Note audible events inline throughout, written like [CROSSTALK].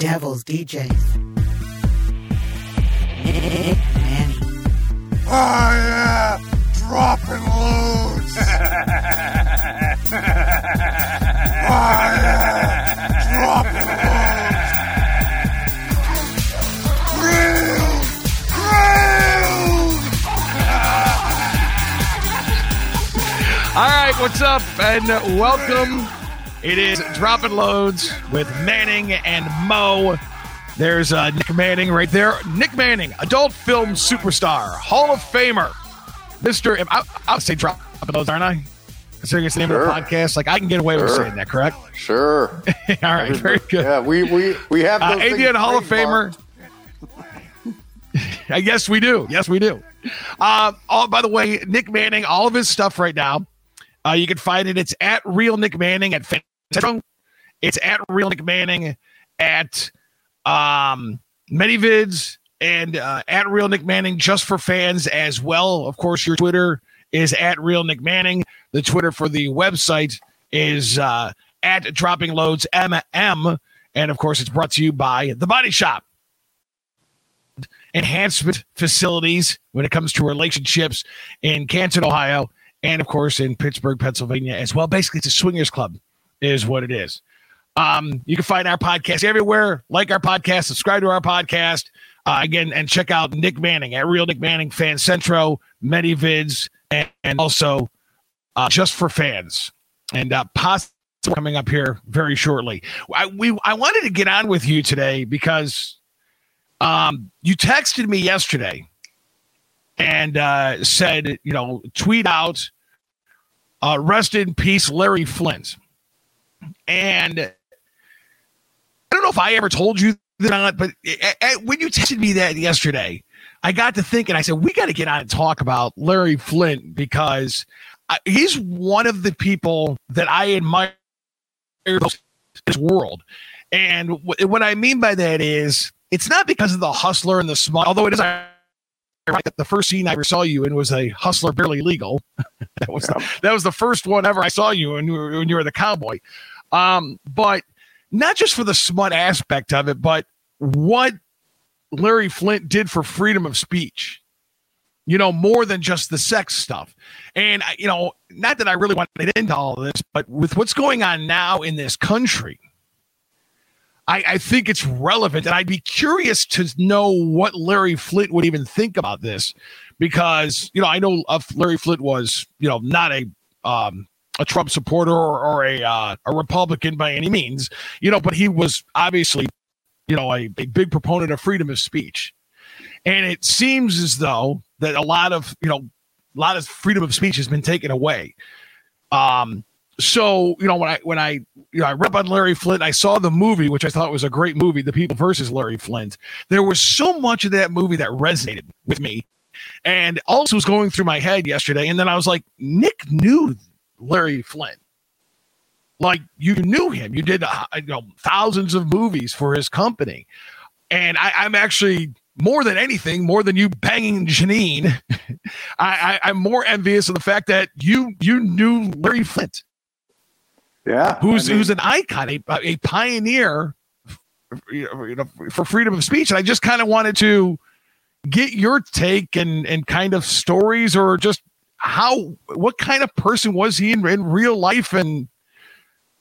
Devil's DJs. Manny. Oh yeah, dropping loads. oh yeah, dropping loads. Grilled, grilled. All right, what's up, and welcome. It is dropping loads with Manning and Mo. There's uh, Nick Manning right there. Nick Manning, adult film superstar, Hall of Famer, Mister. I, I'll say dropping loads, aren't I? Considering it's the name Sure. of the podcast, like I can get away with saying that, correct? Sure. [LAUGHS] All right, very good. Yeah, we we we have Uh, those Indian Hall of Famer. [LAUGHS] Uh, yes, we do. Yes, we do. Uh, oh, by the way, Nick Manning, all of his stuff right now, uh, you can find it. It's at Real Nick Manning at Facebook. It's at Real Nick Manning at um, ManyVids and uh, at Real Nick Manning just for fans as well. Of course, your Twitter is at Real Nick Manning. The Twitter for the website is uh, at Dropping Loads MM. And of course, it's brought to you by The Body Shop enhancement facilities when it comes to relationships in Canton, Ohio, and of course in Pittsburgh, Pennsylvania as well. Basically, it's a swingers club, is what it is. Um, you can find our podcast everywhere. Like our podcast, subscribe to our podcast. Uh, again, and check out Nick Manning at Real Nick Manning Fan Centro, ManyVids, and, and also uh, just for fans. And uh, possibly coming up here very shortly. I, we I wanted to get on with you today because um, you texted me yesterday and uh, said, you know, tweet out, uh, rest in peace, Larry Flynt. And I don't know if I ever told you that not, but a- a- when you texted me that yesterday, I got to thinking, I said, we got to get on and talk about Larry Flynt because I, he's one of the people that I admire in this world. And wh- what I mean by that is, it's not because of the hustler and the smart, although it is that the first scene I ever saw you in was a hustler barely legal. [LAUGHS] that was that was the first one ever I saw you when when you were the cowboy. Um, but not just for the smut aspect of it, but what Larry Flynt did for freedom of speech. You know, more than just the sex stuff. And, you know, not that I really want to get into all of this, but with what's going on now in this country, I, I think it's relevant. And I'd be curious to know what Larry Flynt would even think about this because, you know, I know uh, Larry Flynt was, you know, not a, um, a Trump supporter or, or a uh, a Republican by any means, you know, but he was obviously, you know, a, a big proponent of freedom of speech. And it seems as though that a lot of, you know, a lot of freedom of speech has been taken away. Um, so you know when I when I you know I read on Larry Flynt, I saw the movie, which I thought was a great movie, The People versus Larry Flynt. There was so much of that movie that resonated with me, and also was going through my head yesterday. And then I was like, Nick knew Larry Flynt, like you knew him. You did uh, you know thousands of movies for his company, and I, I'm actually more than anything, more than you banging Janine, [LAUGHS] I, I, I'm more envious of the fact that you you knew Larry Flynt Yeah. who's I mean, who's an icon, a, a pioneer, you know, for freedom of speech. And I just kind of wanted to get your take and and kind of stories or just how what kind of person was he in, in real life, and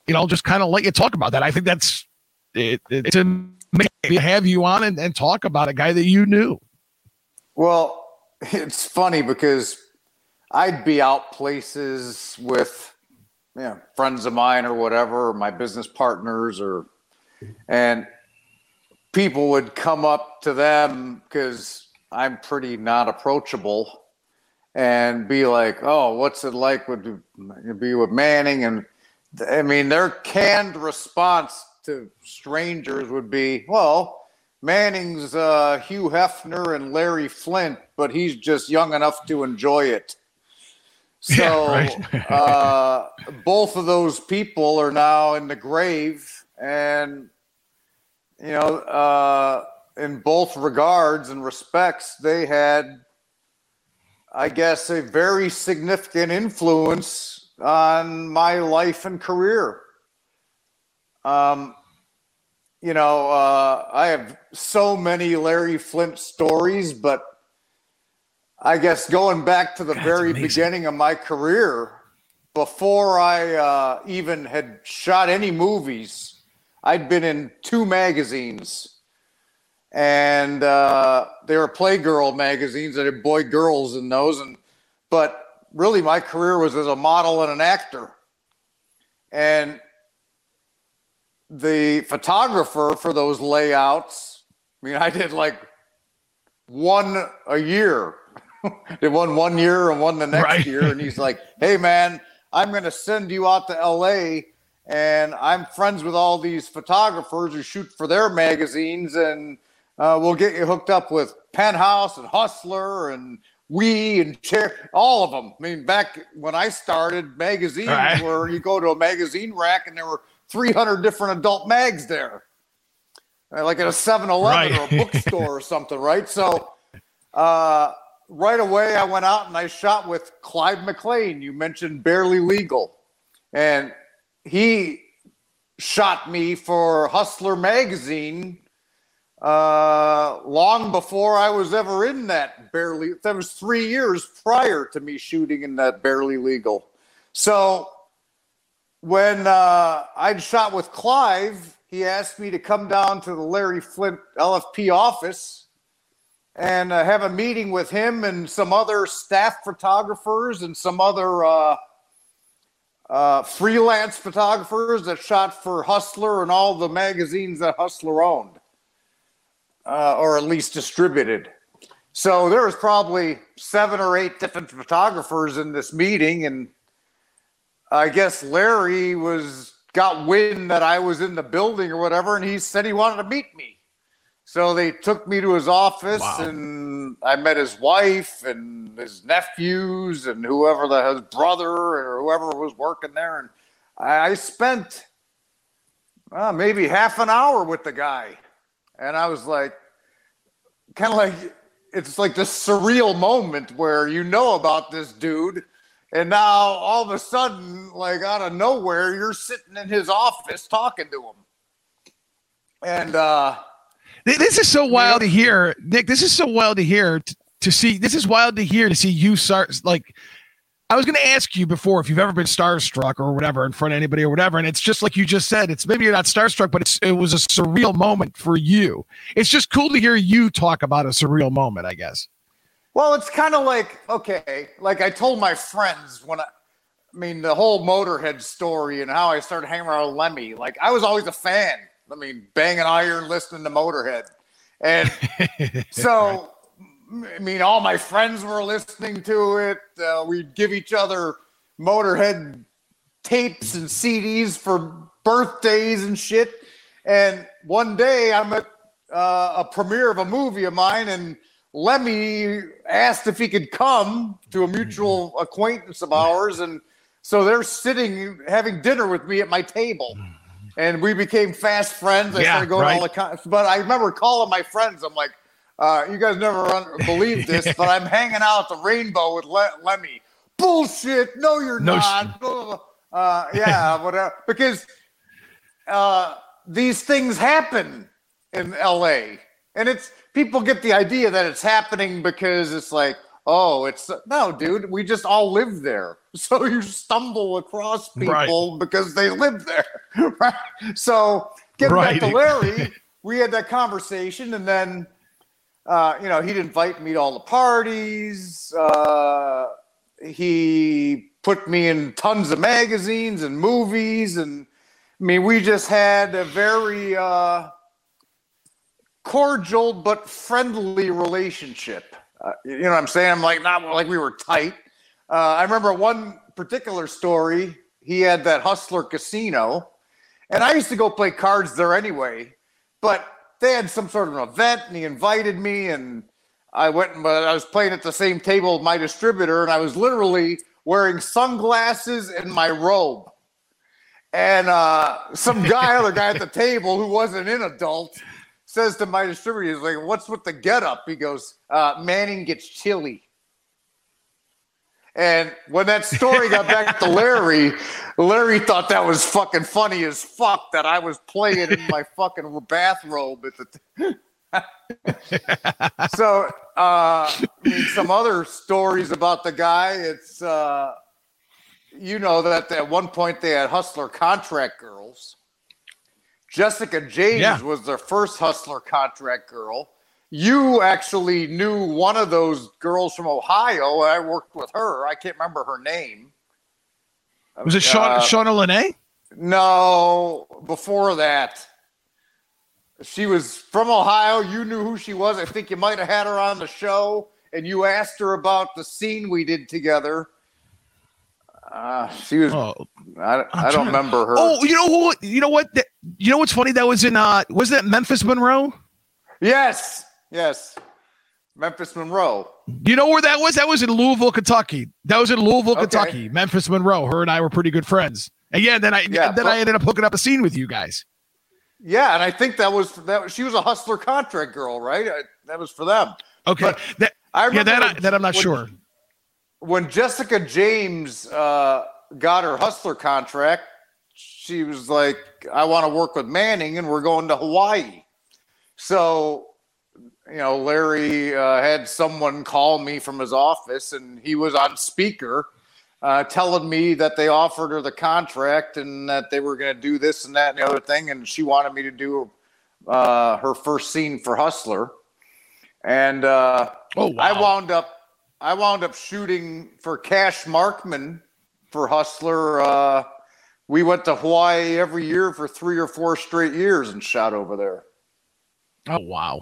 you know, just kind of let you talk about that. I think that's it, it's amazing to have you on and, and talk about a guy that you knew. Well, [LAUGHS] it's funny because I'd be out places with know, friends of mine or whatever, or my business partners, or and people would come up to them because I'm pretty not approachable and be like, "Oh, what's it like to be with Manning?" And I mean, their canned response to strangers would be, "Well, Manning's uh, Hugh Hefner and Larry Flynt, but he's just young enough to enjoy it." [LAUGHS] So Yeah, right. uh, both of those people are now in the grave, and you know, uh, in both regards and respects, they had, I guess, a very significant influence on my life and career. Um, you know, uh, I have so many Larry Flynt stories, but I guess going back to the God, very beginning of my career, before I uh, even had shot any movies, I'd been in two magazines, and uh, they were Playgirl magazines. I had boy girls in those, and but really my career was as a model and an actor, and the photographer for those layouts. I mean, I did like one a year. Did won one year and won the next Right. year, and he's like, "Hey, man, I'm going to send you out to L.A. and I'm friends with all these photographers who shoot for their magazines, and uh, we'll get you hooked up with Penthouse and Hustler and Oui and Cheri, all of them. I mean, back when I started, magazines Right. where you go to a magazine rack and there were 300 different adult mags there, Uh, like at a 7-Eleven or a [LAUGHS] bookstore or something, right? So, uh, right away, I went out and I shot with Clive McLean. You mentioned Barely Legal, and he shot me for Hustler magazine uh, long before I was ever in that barely. That was three years prior to me shooting in that barely legal. So when uh, I'd shot with Clive, he asked me to come down to the Larry Flynt LFP office and uh, have a meeting with him and some other staff photographers and some other uh, uh, freelance photographers that shot for Hustler and all the magazines that Hustler owned, uh, or at least distributed. So there was probably seven or eight different photographers in this meeting, and I guess Larry was got wind that I was in the building or whatever, and he said he wanted to meet me. So they took me to his office, Wow. and I met his wife and his nephews and whoever the his brother or whoever was working there, and I spent uh, maybe half an hour with the guy, and I was like, kind of like it's like this surreal moment where you know about this dude, and now all of a sudden, like out of nowhere, you're sitting in his office talking to him, and uh, This is so wild to hear, Nick. This is so wild to hear t- to see. This is wild to hear to see you start like. I was going to ask you before if you've ever been starstruck or whatever in front of anybody or whatever, and it's just like you just said. It's maybe you're not starstruck, but it's it was a surreal moment for you. It's just cool to hear you talk about a surreal moment. I guess. Well, it's kind of like okay, like I told my friends when I, I mean, the whole Motorhead story and how I started hanging around with Lemmy. Like I was always a fan. I mean, banging iron, listening to Motorhead, and [LAUGHS] so I mean, all my friends were listening to it. Uh, we'd give each other Motorhead tapes and CDs for birthdays and shit. And one day I'm at uh, a premiere of a movie of mine, and Lemmy asked if he could come to a mutual acquaintance of ours. And so they're sitting having dinner with me at my table. And we became fast friends. I Yeah, started going to all the right. con- but I remember calling my friends. I'm like, uh, you guys never un- [LAUGHS] believe this, but I'm hanging out at the Rainbow with Le- Lemmy. Bullshit! No, you're No not. Blah. [LAUGHS] Uh, yeah, [LAUGHS] whatever. Because uh, these things happen in LA, and it's people get the idea that it's happening because it's like, oh, it's no, dude. We just all live there, so you stumble across people because they live there. [LAUGHS] Right? So getting back to Larry, [LAUGHS] we had that conversation, and then uh, you know he'd invite me to all the parties. Uh, he put me in tons of magazines and movies, and I mean we just had a very uh, cordial but friendly relationship. Uh, you know what I'm saying? I'm like not like we were tight. Uh, I remember one particular story. He had that Hustler Casino, and I used to go play cards there anyway. But they had some sort of an event, and he invited me, and I went. and But I was playing at the same table with my distributor, and I was literally wearing sunglasses and my robe. And uh, some guy, other guy at the [LAUGHS] table who wasn't an adult, says to my distributor, he's like, "What's with the getup?" He goes, uh, "Manning gets chilly." And when that story got back to Larry, Larry thought that was fucking funny as fuck that I was playing in my fucking bathrobe at the. [LAUGHS] So, uh, I mean, some other stories about the guy. It's, uh, you know, that at one point they had hustler contract girls. Jessica James Yeah. was their first hustler contract girl. You actually knew one of those girls from Ohio. I worked with her. I can't remember her name. Was it Sean, Uh, Shauna Lene? No, before that. She was from Ohio. You knew who she was. I think you might have had her on the show and you asked her about the scene we did together. Uh, she was, Oh, I, I don't remember her. oh, you know who? You know what? You know what's funny? That was in. uh Was that Memphis Monroe? Yes, yes. Memphis Monroe. You know where that was? That was in Louisville, Kentucky. That was in Louisville, Okay. Kentucky. Memphis Monroe. Her and I were pretty good friends. And yeah, then I Yeah, then but- I ended up hooking up a scene with you guys. Yeah, and I think that was that. She was a hustler contract girl, right? I, that was for them. Okay. But that, I yeah, that I, when- that I'm not when- sure. when Jessica James uh, got her hustler contract, she was like, "I want to work with Manning, and we're going to Hawaii." So, you know, Larry uh, had someone call me from his office, and he was on speaker, uh, telling me that they offered her the contract and that they were going to do this and that and the other thing, and she wanted me to do uh, her first scene for Hustler, and. Uh, Oh wow. I wound up I wound up shooting for Cash Markman for Hustler. Uh, we went to Hawaii every year for three or four straight years and shot over there. oh wow.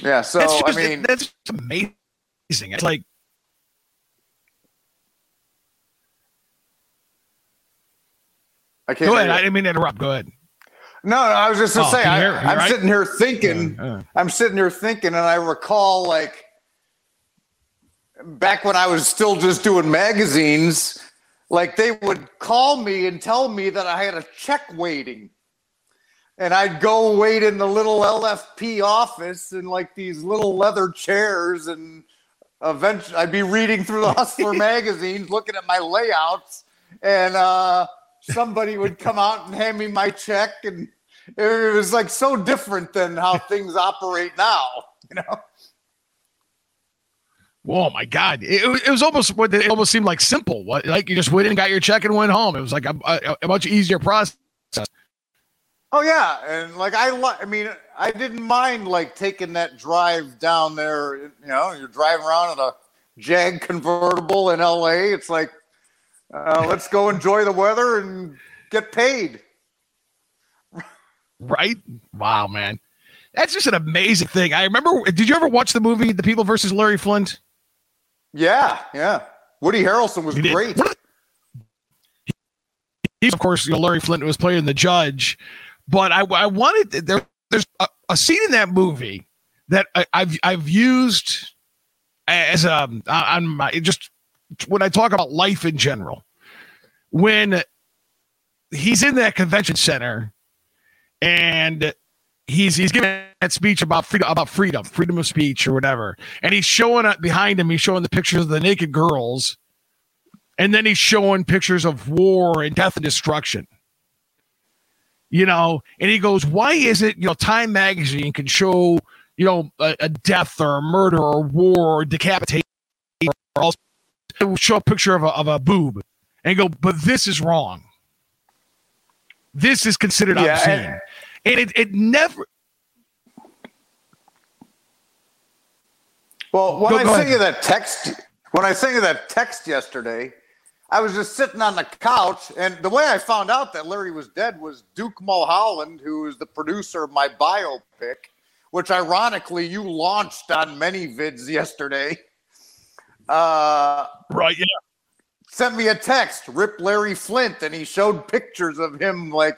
Yeah, so that's I mean, that's amazing. It's like I can't. go ahead. I didn't mean to interrupt. Go ahead. no, no, I was just gonna Oh, say I, I'm right? sitting here thinking. Uh, I'm sitting here thinking, and I recall like back when I was still just doing magazines, like they would call me and tell me that I had a check waiting. And I'd go wait in the little LFP office in like these little leather chairs, and eventually I'd be reading through the Hustler [LAUGHS] magazines, looking at my layouts, and uh, somebody would come out and hand me my check, and it was like so different than how things operate now, you know. Oh my God! It, it was- almost what it almost seemed like simple. What like you just went in, got your check, and went home. It was like a, a, a much easier process. Oh yeah, and like I, li- I mean, I didn't mind like taking that drive down there. You know, you're driving around in a Jag convertible in LA. It's like, uh, let's go enjoy the weather and get paid. Right? Wow, man, that's just an amazing thing. I remember. Did you ever watch the movie The People versus Larry Flynt? Yeah, yeah. Woody Harrelson was great. He's of course, you know, Larry Flynt was playing the judge, but I, I wanted there. There's a, a scene in that movie that I, I've I've used as a on my just when I talk about life in general. When he's in that convention center and he's he's giving that speech about freedom about freedom, freedom of speech or whatever, and he's showing up behind him. He's showing the pictures of the naked girls and then he's showing pictures of war and death and destruction. You know, and he goes, "Why is it you know Time Magazine can show you know a, a death or a murder or war or decapitation or also show a picture of a, of a boob? And go, but this is wrong. This is considered Yeah, obscene, and- and it it never Well, when Go- I go sent you that text, when I sent you that text yesterday, I was just sitting on the couch, and the way I found out that Larry was dead was Duke Mulholland, who is the producer of my biopic, which ironically you launched on ManyVids yesterday. Uh, right. Yeah, sent me a text, Rip Larry Flynt, and he showed pictures of him like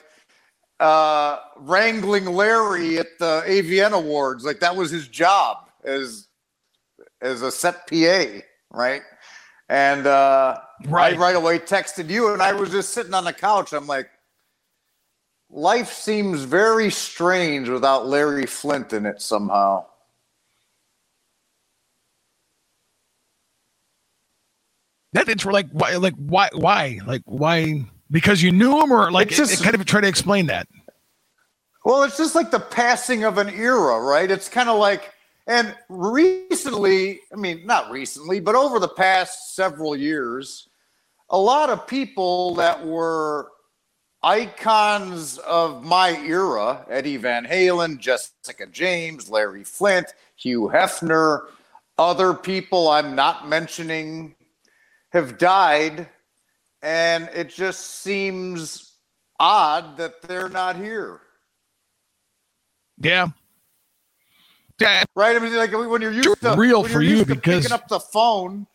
uh, wrangling Larry at the AVN Awards. Like that was his job as as a set PA, right? And uh, Right. I right away texted you, and I was just sitting on the couch. I'm like, life seems very strange without Larry Flynt in it somehow. That it's like why like why why like why because you knew him or like It's just- it, it kind of try to explain that. Well, it's just like the passing of an era, right? It's kind of like, and recently, I mean, not recently, but over the past several years, a lot of people that were icons of my era Eddie Van Halen, Jessica James, Larry Flynt, Hugh Hefner, other people I'm not mentioning have died. And it just seems odd that they're not here. Yeah. Yeah. Right? I mean, like when you're used to Real for you because- picking up the phone,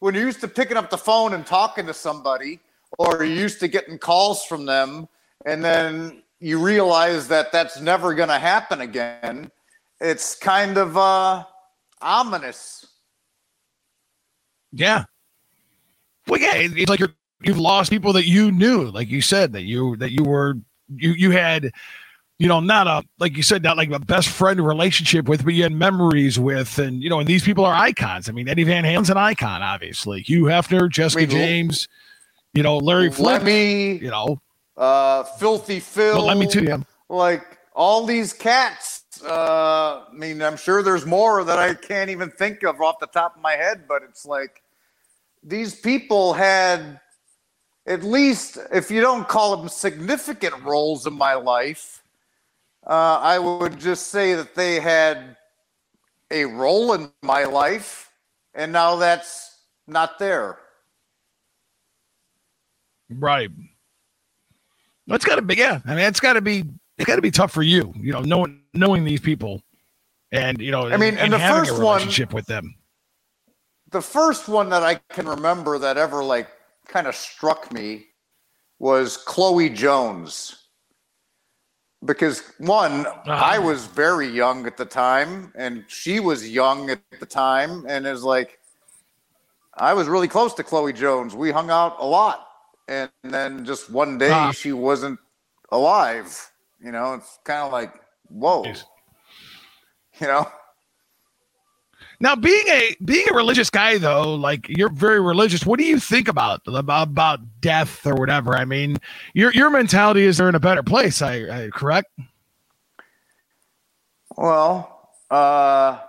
when you're used to picking up the phone and talking to somebody, or you're used to getting calls from them, and then you realize that that's never going to happen again. It's kind of uh, ominous. Yeah. Well, yeah, it's like you're, you've lost people that you knew, like you said, that you that you were you you had, you know, not a like you said, not like a best friend relationship with, but you had memories with, and you know, and these people are icons. I mean, Eddie Van Halen's an icon, obviously. Hugh Hefner, Jessica mean, James, you know, Larry Lemmy, you know, uh, Filthy Phil. well, Lemmy too. Yeah. like all these cats uh i mean i'm sure there's more that i can't even think of off the top of my head but it's like these people had at least if you don't call them significant roles in my life uh, i would just say that they had a role in my life and now that's not there Right. That's got to be yeah. I mean, it's got to be it's got to be tough for you, you know, knowing knowing these people, and you know, I mean, and the first a one- relationship with them. the first one that I can remember that ever like kind of struck me was Chloe Jones. Because one, I was very young at the time, and she was young at the time, and it was like I was really close to Chloe Jones. We hung out a lot, and then just one day Ah. she wasn't alive. You know, it's kind of like whoa. Jeez. You know, Now, being a being a religious guy, though, like you're very religious. What do you think about about, death or whatever? I mean, your your mentality is they're in a better place. I, I correct? Well, uh,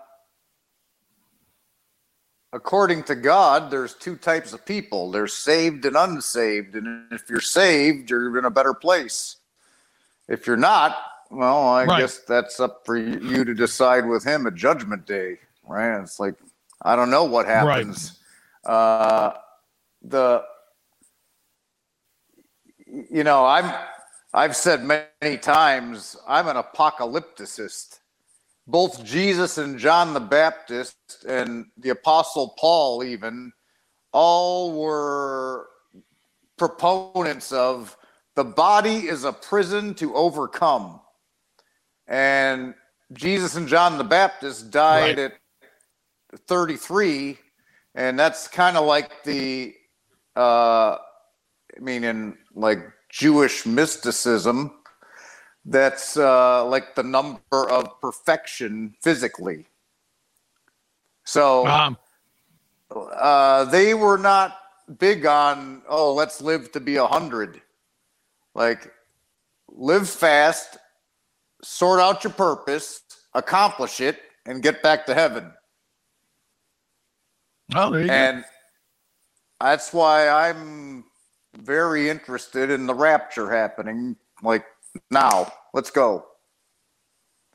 according to God, there's two types of people there's saved and unsaved. And if you're saved, you're in a better place. If you're not, well, I Right. guess that's up for you to decide with Him at Judgment Day, right? It's like, I don't know what happens. Uh, the, you know, I'm, I've said many times, I'm an apocalypticist both Jesus and John the Baptist and the Apostle Paul, even, all were proponents of the body is a prison to overcome. And Jesus and John the Baptist died Right. at 33, and that's kind of like the, uh, I mean, in like Jewish mysticism, that's uh, like the number of perfection physically. So Um, uh, they were not big on, oh, let's live to be a hundred. Like, live fast, sort out your purpose, accomplish it, and get back to heaven. Oh, there you go. And that's why I'm very interested in the rapture happening like now. Let's go.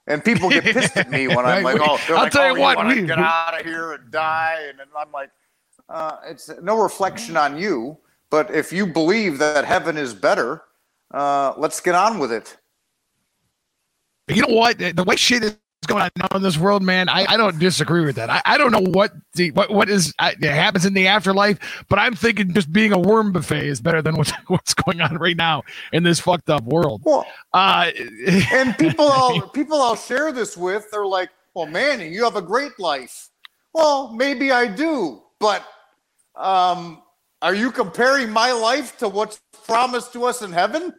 And people get pissed at me when [LAUGHS] I'm Right, like, oh, I'll like, tell you oh, what, want to we- get out of here and die. And then I'm like, uh, it's no reflection on you. But if you believe that heaven is better, uh, let's get on with it. you know what? The way shit is going on now in this world, man, I, I don't disagree with that. I, I don't know what the what what is uh, that happens in the afterlife, but I'm thinking just being a worm buffet is better than what's [LAUGHS] what's going on right now in this fucked up world. Well, Uh, [LAUGHS] and people [LAUGHS] I'll people I'll share this with, they're like, "Well, Manny, you have a great life." Well, maybe I do, but um, are you comparing my life to what's promised to us in heaven?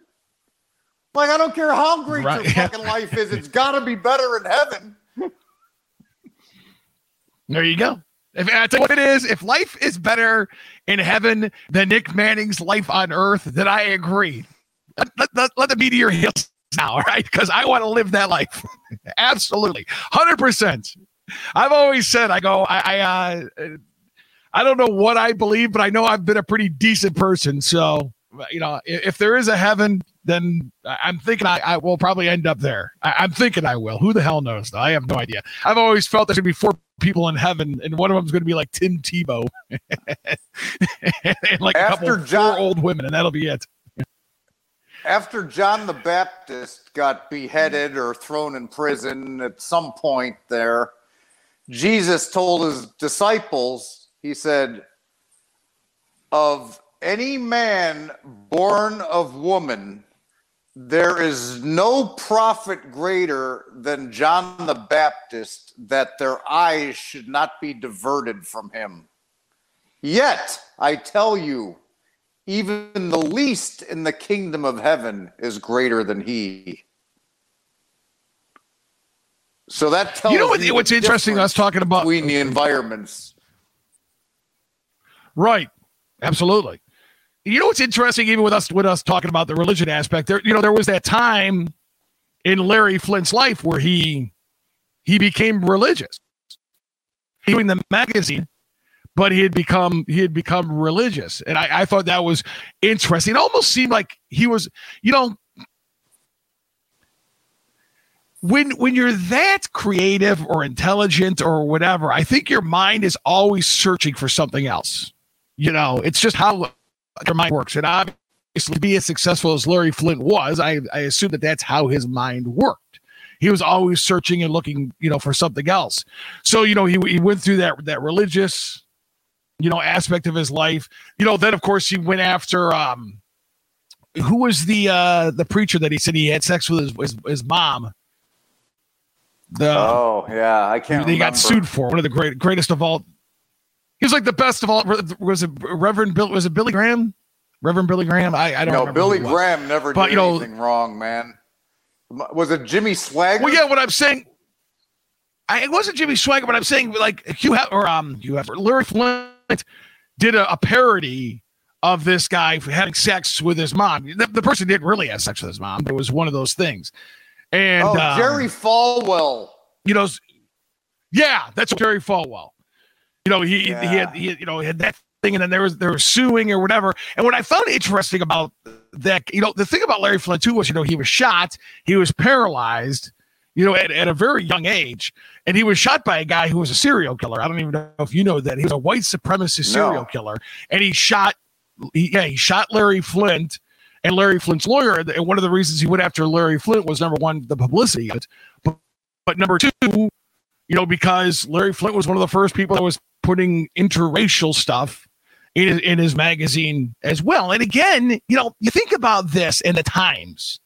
Like, I don't care how great Right. your [LAUGHS] fucking life is; it's got to be better in heaven. there you go. If you what it is, if life is better in heaven than Nick Manning's life on Earth, then I agree. Let, let, let, let the meteor hit now, all right? Because I want to live that life. [LAUGHS] Absolutely, hundred percent. I've always said, I go, I, I, uh, I don't know what I believe, but I know I've been a pretty decent person. So, you know, if, there is a heaven, then I'm thinking I, I will probably end up there. I, am thinking I will. Who the hell knows? Though? I have no idea. I've always felt there should be four people in heaven, and one of them is going to be like Tim Tebow, [LAUGHS] and like After a couple John- four old women, and that'll be it. After John the Baptist got beheaded or thrown in prison at some point there, Jesus told his disciples, he said, Of any man born of woman, there is no prophet greater than John the Baptist that their eyes should not be diverted from him. Yet, I tell you, even the least in the kingdom of heaven is greater than he. So that tells You know what- what's interesting, us talking about- between the environments. Right. Absolutely. You know what's interesting, even with us with us talking about the religion aspect, there, you know, there was that time in Larry Flynt's life where he he became religious. He doing the magazine, but he had become he had become religious. And I, I thought that was interesting. It almost seemed like he was, you know, when when you're that creative or intelligent or whatever, I think your mind is always searching for something else. You know, it's just how your mind works. And obviously, to be as successful as Larry Flynt was, I, I assume that that's how his mind worked. He was always searching and looking, you know, for something else. So, you know, he, he went through that that religious, you know, aspect of his life. You know, then of course he went after um who was the uh the preacher that he said he had sex with his his, his mom. The Oh yeah, I can't. they got sued for one of the great greatest of all. He was like the best of all. Was it Reverend Bill? Was it Billy Graham? Reverend Billy Graham? I, I don't know. Billy who it was. Graham never But, did you know- anything wrong, man. Was it Jimmy Swaggart? Well, yeah. What I'm saying, I, it wasn't Jimmy Swaggart, but I'm saying like Hugh ha- or um Hugh Hefner, Larry Flynt did a, a parody of this guy having sex with his mom. The, the person didn't really have sex with his mom. It was one of those things. And Oh, um, Jerry Falwell. you know, yeah, that's Jerry Falwell. You know, he he had he you know had that thing, and then there was there was suing or whatever. And what I found interesting about that, you know, the thing about Larry Flynt too was, you know, he was shot, he was paralyzed, you know, at, at a very young age, and he was shot by a guy who was a serial killer. I don't even know if you know that he was a white supremacist serial No. killer, and he shot, he, yeah, he shot Larry Flynt. And Larry Flynt's lawyer, and one of the reasons he went after Larry Flynt was number one, the publicity of it, but, but number two, you know, because Larry Flynt was one of the first people that was putting interracial stuff in in his magazine as well. And again, you know, you think about this and the times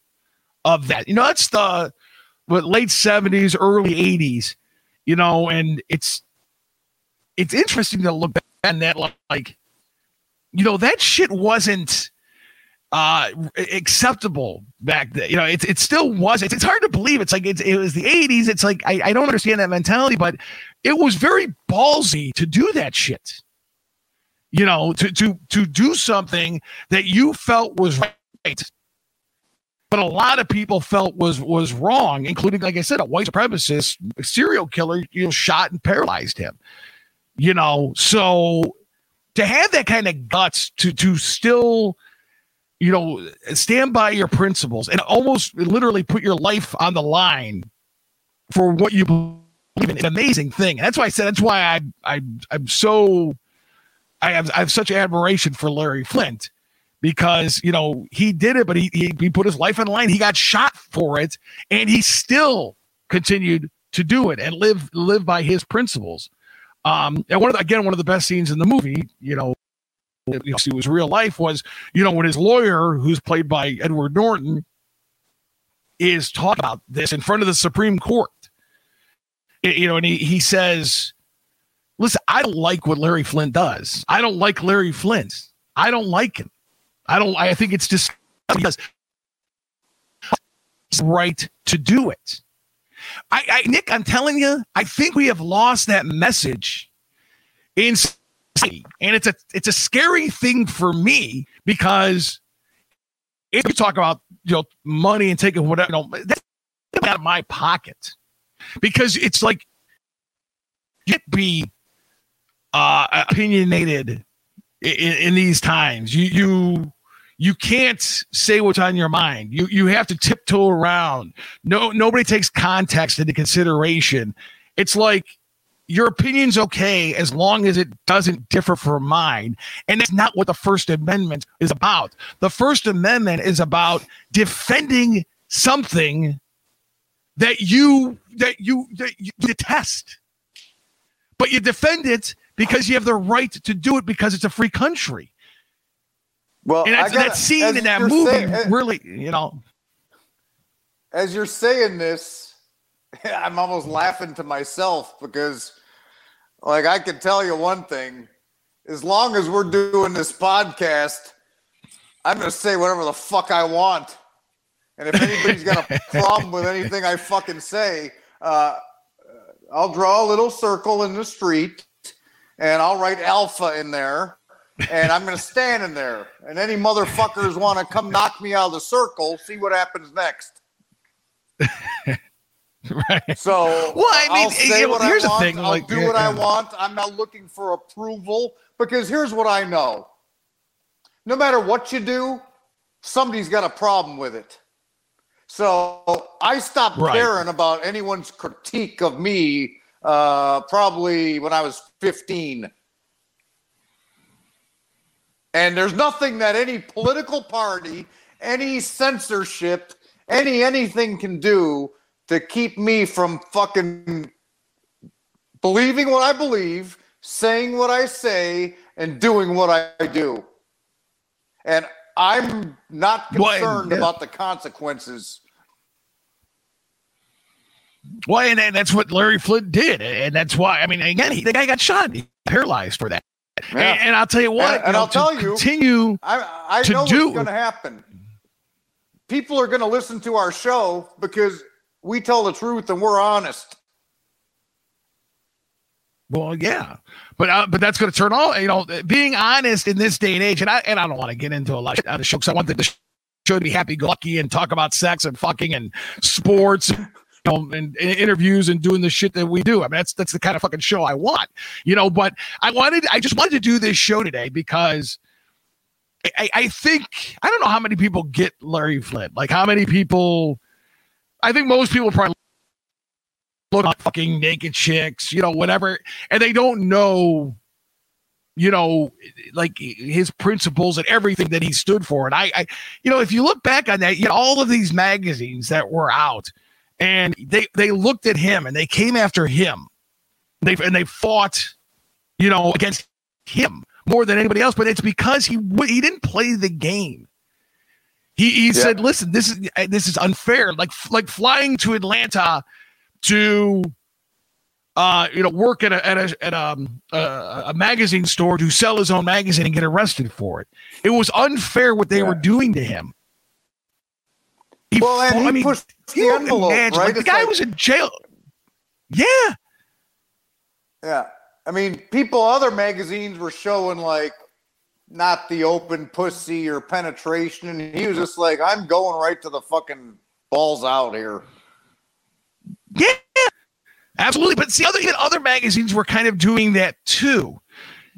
of that. You know, that's the what late seventies, early eighties. You know, and it's it's interesting to look back at that like, you know, that shit wasn't uh acceptable back then you know it, it still was it's, it's hard to believe it's like it's, it was the 80s it's like I, I don't understand that mentality but it was very ballsy to do that shit. You know to to to do something that you felt was right but a lot of people felt was was wrong including like i said a white supremacist serial killer you know shot and paralyzed him you know? So to have that kind of guts to to still you know, stand by your principles and almost literally put your life on the line for what you an amazing thing. That's why I said that's why I I I'm so I have I have such admiration for Larry Flynt because you know he did it, but he he, he put his life on the line. He got shot for it, and he still continued to do it and live live by his principles. Um, and one of the, again one of the best scenes in the movie, you know, you know, see was real life was, you know, when his lawyer, who's played by Edward Norton, is talking about this in front of the Supreme Court. You know, and he, he says, Listen, I don't like what Larry Flynt does. I don't like Larry Flynt. I don't like him. I don't I think it's just because right to do it. I, I Nick, I'm telling you, I think we have lost that message in. And it's a it's a scary thing for me because if you talk about you know money and taking whatever, you know, that's out of my pocket because it's like you can't be uh, opinionated in, in these times. You you you can't say what's on your mind. You you have to tiptoe around. No nobody takes context into consideration. It's like your opinion's okay as long as it doesn't differ from mine. And that's not what the First Amendment is about. The First Amendment is about defending something that you that you that you detest. But you defend it because you have the right to do it because it's a free country. Well, And gotta- that scene in that movie saying- uh, really, you know, as you're saying this, [LAUGHS] I'm almost laughing to myself because, like, I can tell you one thing: as long as we're doing this podcast, I'm going to say whatever the fuck I want. And if anybody's got a [LAUGHS] problem with anything I fucking say, uh, I'll draw a little circle in the street, and I'll write alpha in there. And I'm going to stand in there. And any motherfuckers want to come knock me out of the circle, see what happens next. [LAUGHS] right? So Well, I mean, I'll say you know, what here's the I want. thing, I'll like, do yeah, what I want. I'm not looking for approval because here's what I know: no matter what you do, somebody's got a problem with it. So I stopped Right. caring about anyone's critique of me. Uh, probably when I was 15. And there's nothing that any political party, any censorship, any anything can do to keep me from fucking believing what I believe, saying what I say, and doing what I do. And I'm not Well, concerned yeah. about the consequences. Well, and, and that's what Larry Flynt did, and that's why. I mean, again, he, the guy got shot, he paralyzed for that. Yeah. And, and I'll tell you what, And- you and know, I'll tell you- continue. I, I know what's going to happen. People are going to listen to our show because we tell the truth and we're honest. Well, yeah, but uh, but that's going to turn all you know. Being honest in this day and age, and I and I don't want to get into a lot of the show because I want the show to be happy-go-lucky and talk about sex and fucking and sports. Know, and, and interviews and doing the shit that we do. I mean, that's that's the kind of fucking show I want, you know. But I wanted, I just wanted to do this show today because I- I, I think I don't know how many people get Larry Flynt. Like how many people? I think most people probably look like fucking naked chicks, you know, whatever, and they don't know, you know, like his principles and everything that he stood for. And I, I you know, if you look back on that, you know, all of these magazines that were out, and they they looked at him and they came after him, they and they fought, you know, against him more than anybody else. But it's because he he didn't play the game. He, he said, "Listen, this is this is unfair. Like like flying to Atlanta to uh you know work at a at a at a, a, a magazine store to sell his own magazine and get arrested for it. It was unfair what they Yeah. were doing to him. He Well, and fought- he I mean, pushed the envelope, imagine, right? like, the guy like- was in jail. Yeah, Yeah. I mean, people, other magazines were showing like not the open pussy or penetration. And he was just like, I'm going right to the fucking balls out here. Yeah, absolutely. But see, other other magazines were kind of doing that too,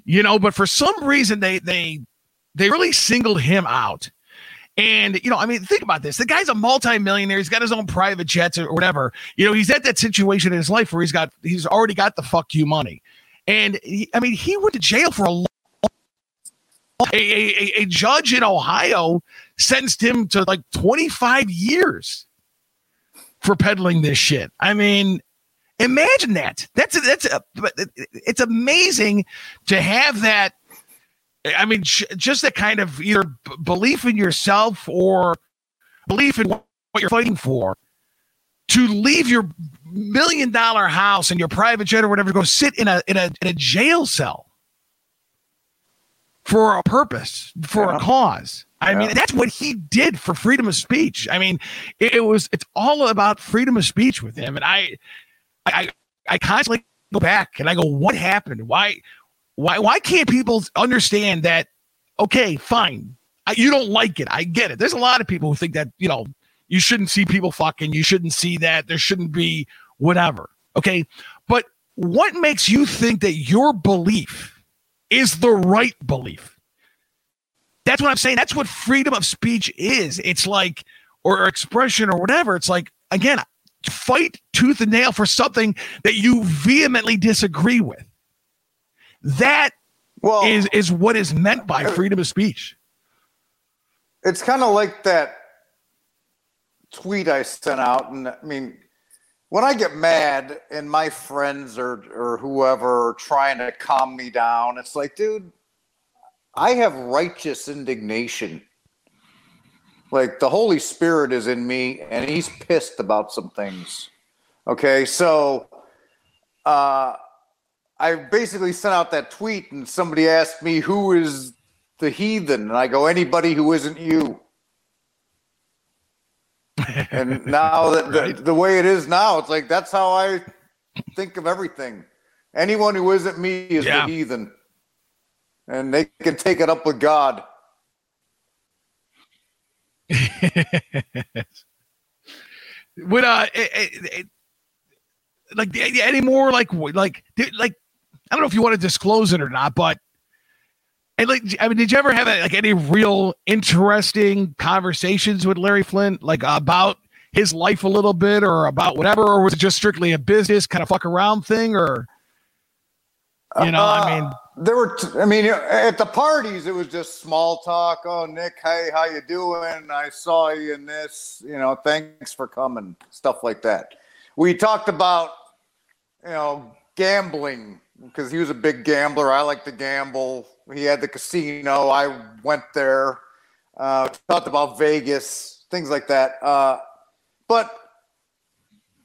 you know. But for some reason, they they they really singled him out. And you know, I mean, think about this: the guy's a multimillionaire. He's got his own private jets or whatever. You know, he's at that situation in his life where he's got he's already got the fuck you money. And he, I mean, he went to jail for a long. A, a, a- judge in Ohio sentenced him to like 25 years for peddling this shit. I mean, imagine that. That's a, that's a, it's amazing to have that. I mean, just that kind of either belief in yourself or belief in what you're fighting for. To leave your million dollar house and your private jet or whatever, to go sit in a in a in a jail cell for a purpose, for Yeah. a cause. I mean, that's what he did for freedom of speech. I mean, it, it was it's all about freedom of speech with him. And I I I constantly go back and I go, what happened? Why why why can't people understand that? Okay, fine, I, you don't like it. I get it. There's a lot of people who think that you know you shouldn't see people fucking. You shouldn't see that. There shouldn't be whatever. Okay, but what makes you think that your belief is the right belief? That's what I'm saying. That's what freedom of speech is. It's like or expression or whatever. It's like again, fight tooth and nail for something that you vehemently disagree with. That Well, is is what is meant by freedom of speech. it's kind of like that tweet I sent out, and I mean, when I get mad and my friends or or whoever are trying to calm me down, it's like, dude, I have righteous indignation. Like the Holy Spirit is in me, and He's pissed about some things. Okay, so uh, I basically sent out that tweet, and somebody asked me who is the heathen, and I go, anybody who isn't you. and [LAUGHS] now that the, Right. the way it is now, it's like that's how I think of everything. Anyone who isn't me is Yeah. the heathen, and they can take it up with God. [LAUGHS] Would uh, it, it, it- like the- any more like like like I don't know if you want to disclose it or not, but and like I mean, did you ever have like any real interesting conversations with Larry Flynt, like about his life a little bit, or about whatever, or was it just strictly a business kind of fuck around thing, or you know, I mean, uh, there were. T- I mean, at the parties, it was just small talk. Oh, Nick, hey, how you doing? I saw you in this. You know, thanks for coming. Stuff like that. We talked about, you know, gambling because he was a big gambler. I like to gamble. He had the casino. I went there. Uh, talked about Vegas, things like that. Uh, but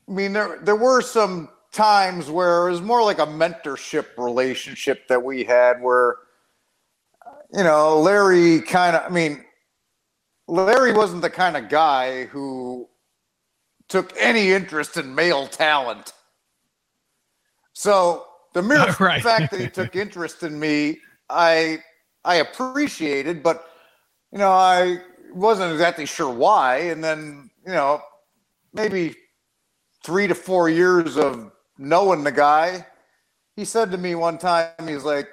I mean, there there were some times where it was more like a mentorship relationship that we had, where you know Larry kind of. I mean, Larry wasn't the kind of guy who took any interest in male talent. So the mere [LAUGHS] Right. fact that he took interest in me, I I appreciated, but you know, I wasn't exactly sure why. And then, you know, maybe three to four years of knowing the guy, he said to me one time, he's like,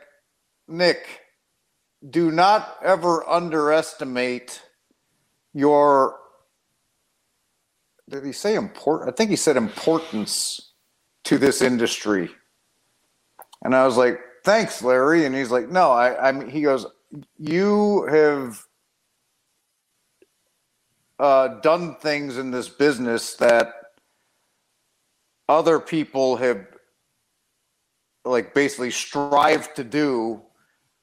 Nick, do not ever underestimate your did he say important? I think he said importance to this industry. And I was like, thanks, Larry. And he's like, no, I, I mean, he goes, you have uh, done things in this business that other people have like basically strived to do,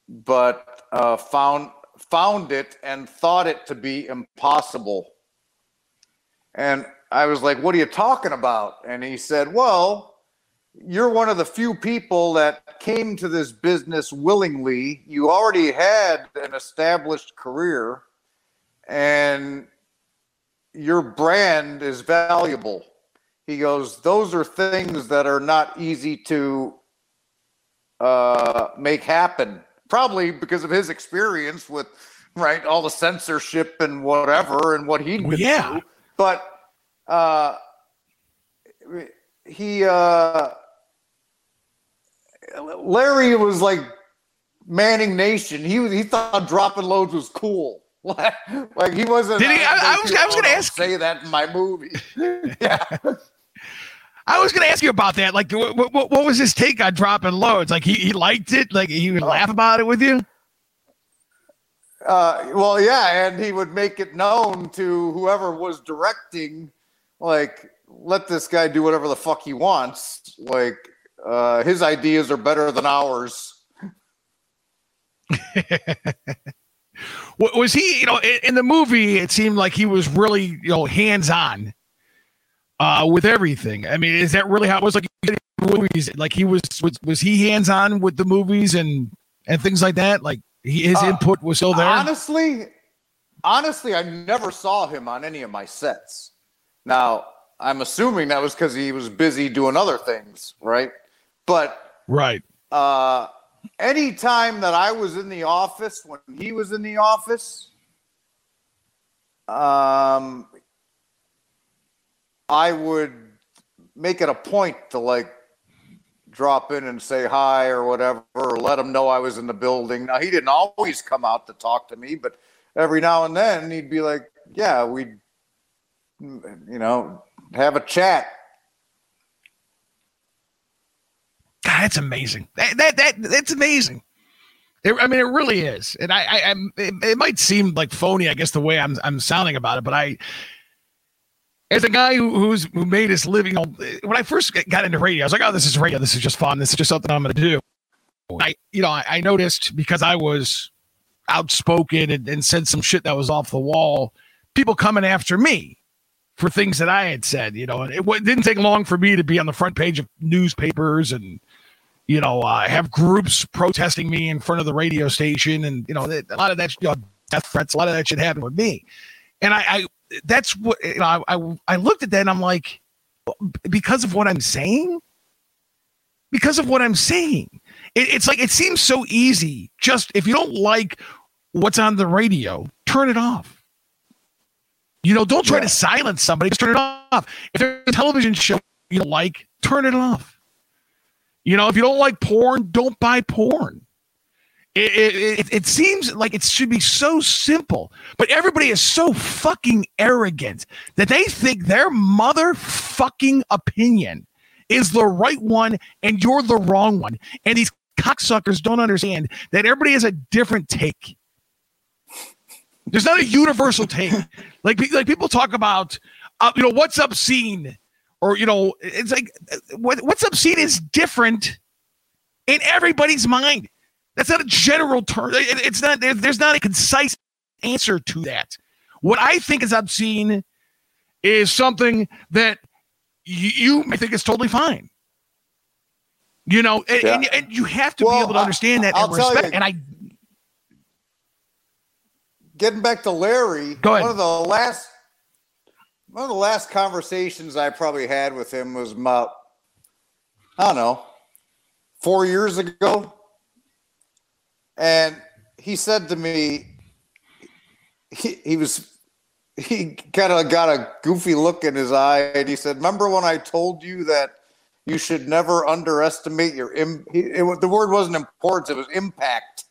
but uh, found found it and thought it to be impossible. And I was like, "What are you talking about?" And he said, "Well." You're one of the few people that came to this business willingly. You already had an established career, and your brand is valuable. He goes, Those are things that are not easy to uh, make happen. Probably because of his experience with, right, all the censorship and whatever and what he'd Well, yeah. through. But uh, he, uh, Larry was like Manning Nation. He was, he thought dropping loads was cool. [LAUGHS] like he wasn't. Did he? I- I was- I was gonna "Oh, ask- Say that in my movie. [LAUGHS] yeah. [LAUGHS] I was going to ask you about that. Like, what, what, what was his take on dropping loads? Like, he, he liked it. Like, he would laugh about it with you. Uh, well, yeah, and he would make it known to whoever was directing, like, let this guy do whatever the fuck he wants. Like, uh, his ideas are better than ours. Wa- Was he, you know, in, in the movie, it seemed like he was really, you know, hands on uh, with everything. I mean, is that really how it was like movies? Like, he was, was, was he hands on with the movies and, and things like that? Like, he, his Uh, input was still there? Honestly, honestly, I never saw him on any of my sets. Now, I'm assuming that was because he was busy doing other things, right? But right. uh, anytime that I was in the office when he was in the office, um, I would make it a point to like drop in and say hi or whatever, or let him know I was in the building. Now he didn't always come out to talk to me, but every now and then he'd be like, "Yeah, we'd, you know, have a chat." God, that's amazing. That that, that that's amazing. It, I mean, it really is, and I, I, I'm. It, it might seem like phony, I guess, the way I'm, I'm sounding about it, but I, as a guy who, who's who made his living, when I first got into radio, I was like, "Oh, this is radio. This is just fun. This is just something I'm going to do." I, you know, I, I noticed because I was outspoken and, and said some shit that was off the wall, people coming after me for things that I had said. You know, and it, it didn't take long for me to be on the front page of newspapers and you know, uh, have groups protesting me in front of the radio station, and you know, a lot of that, you know, death threats, a lot of that shit happened with me, and I, I that's what you know, I, I, I looked at that and I'm like, because of what I'm saying, because of what I'm saying, it, it's like it seems so easy. Just if you don't like what's on the radio, turn it off. You know, don't try Yeah. to silence somebody. Just turn it off. If there's a television show you don't like, turn it off. You know, if you don't like porn, don't buy porn. It, it, it, it seems like it should be so simple, but everybody is so fucking arrogant that they think their motherfucking opinion is the right one and you're the wrong one. And these cocksuckers don't understand that everybody has a different take. There's not a universal take. Like, like people talk about, uh, you know, what's obscene or you know it's like what, what's obscene is different in everybody's mind that's not a general term it- it's not there- there's not a concise answer to that what i think is obscene is something that you, you may think is totally fine you know and, Yeah. and, and you have to Well, be able to I- understand that I'll and respect you- and i getting back to Larry, Go ahead. one of the last one of the last conversations I probably had with him was about I don't know, four years ago. And he said to me, he, he was he kind of got a goofy look in his eye and he said, Remember when I told you that you should never underestimate your Im-, it, wa- the word wasn't importance, it was impact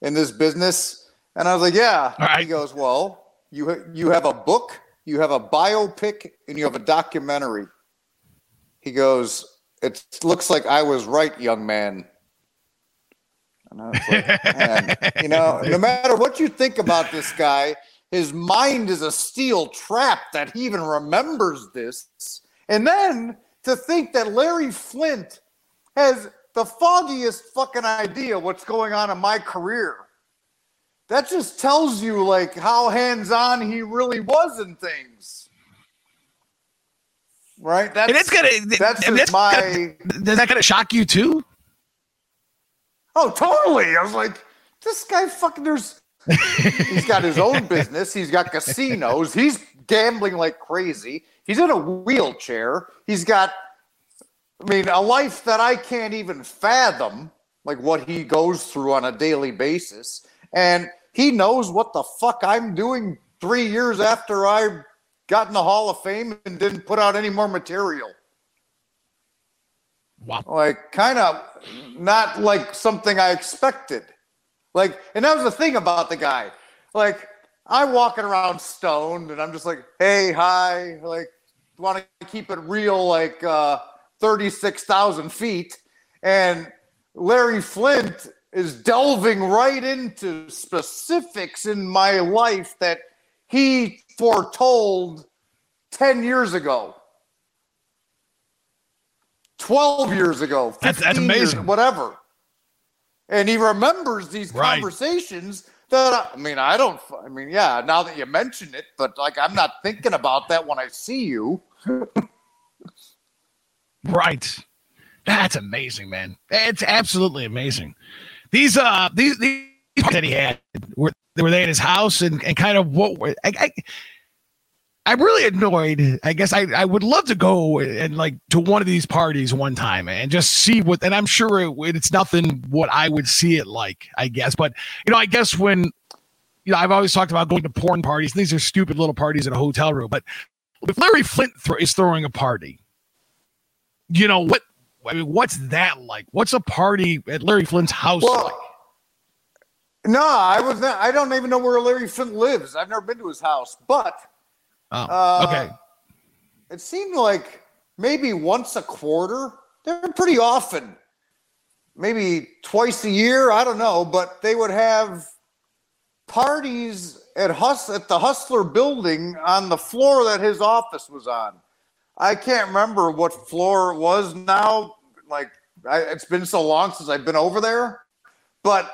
in this business. And I was like, Yeah. Right. He goes, Well, you, you have a book, you have a biopic, and you have a documentary. He goes, It looks like I was right, young man. And I was like, [LAUGHS] man, you know, no matter what you think about this guy, his mind is a steel trap that he even remembers this. And then to think that Larry Flynt has the foggiest fucking idea what's going on in my career. That just tells you like how hands-on he really was in things. Right? That's and it's gonna that's that's gonna- my does that gonna shock you too Oh, totally. I was like, this guy fucking there's he's got his own [LAUGHS] business, he's got casinos, he's gambling like crazy, he's in a wheelchair, he's got I mean, a life that I can't even fathom, like what he goes through on a daily basis. And he knows what the fuck I'm doing three years after I got in the Hall of Fame and didn't put out any more material wow like kind of not like something I expected. Like, and that was the thing about the guy. Like, I'm walking around stoned and I'm just like, hey, hi, like, want to keep it real, like uh, 36,000 feet. And Larry Flynt is delving right into specifics in my life that he foretold 10 years ago. 12 years ago, 15 That's- that's years, amazing. whatever. And he remembers these Right. conversations that I, I mean, I don't, I mean, yeah, now that you mention it, but like, I'm not thinking about that when I see you. [LAUGHS] Right. That's amazing, man. It's absolutely amazing. These uh these these that he had were were they in his house and, and kind of what were I, I I'm really annoyed. I guess I, I would love to go and like to one of these parties one time and just see what. And I'm sure it, it's nothing what I would see it like. I guess, but you know, I guess when you know, I've always talked about going to porn parties. These are stupid little parties in a hotel room. But if Larry Flynt th- is throwing a party, you know what? I mean, what's that like? What's a party at Larry Flynt's house Well, like? No, I was. Not, I don't even know where Larry Flynt lives. I've never been to his house, but Oh, uh, okay. it seemed like maybe once a quarter. They're pretty often, maybe twice a year. I don't know, but they would have parties at Hus at the Hustler Building on the floor that his office was on. I can't remember what floor it was now. Like I, it's been so long since I've been over there, but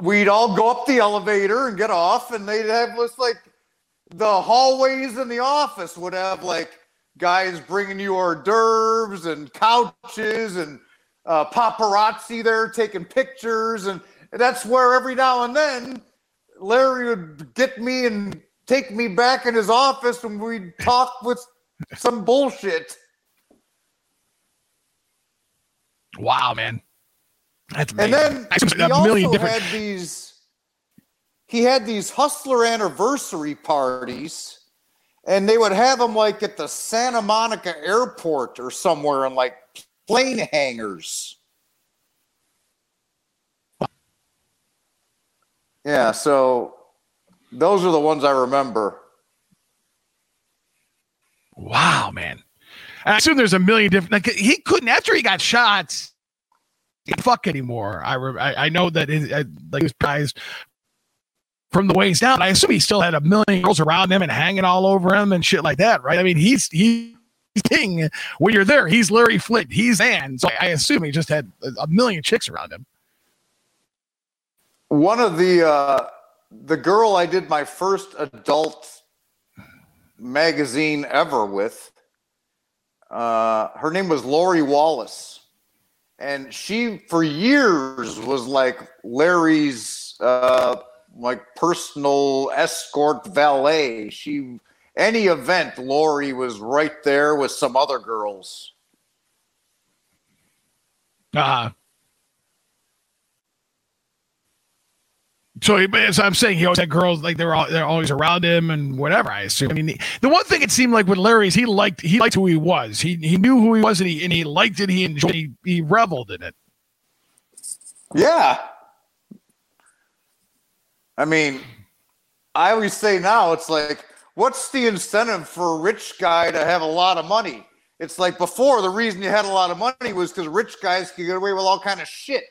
we'd all go up the elevator and get off, and they'd have this like the hallways in the office would have like guys bringing you hors d'oeuvres and couches and uh, paparazzi there taking pictures, and that's where every now and then Larry would get me and take me back in his office, and we'd talk with some bullshit. Wow, man. That's And then assume he a million also different. had these. He had these hustler anniversary parties, and they would have them like at the Santa Monica airport or somewhere in like plane hangars. Yeah, so those are the ones I remember. Wow, man. I assume there's a million different. Like he couldn't after he got shot. He fuck anymore. I re, I, I know that his, uh, like his guys from the waist down. I assume he still had a million girls around him and hanging all over him and shit like that, right? I mean, he's he. He's king when you're there. He's Larry Flynt. He's Ann. So I assume he just had a million chicks around him. One of the uh, the girl I did my first adult magazine ever with. Uh, her name was Lori Wallace, and she for years was like Larry's uh, like personal escort valet. She any event, Lori was right there with some other girls. Uh, so, as I'm saying, he always had girls like they're all, they're always around him and whatever. I assume. I mean, the, the one thing it seemed like with Larry is he liked he liked who he was. He he knew who he was and he and he liked it. He enjoyed. He, he reveled in it. Yeah. I mean, I always say now it's like, what's the incentive for a rich guy to have a lot of money? It's like before the reason you had a lot of money was because rich guys could get away with all kind of shit.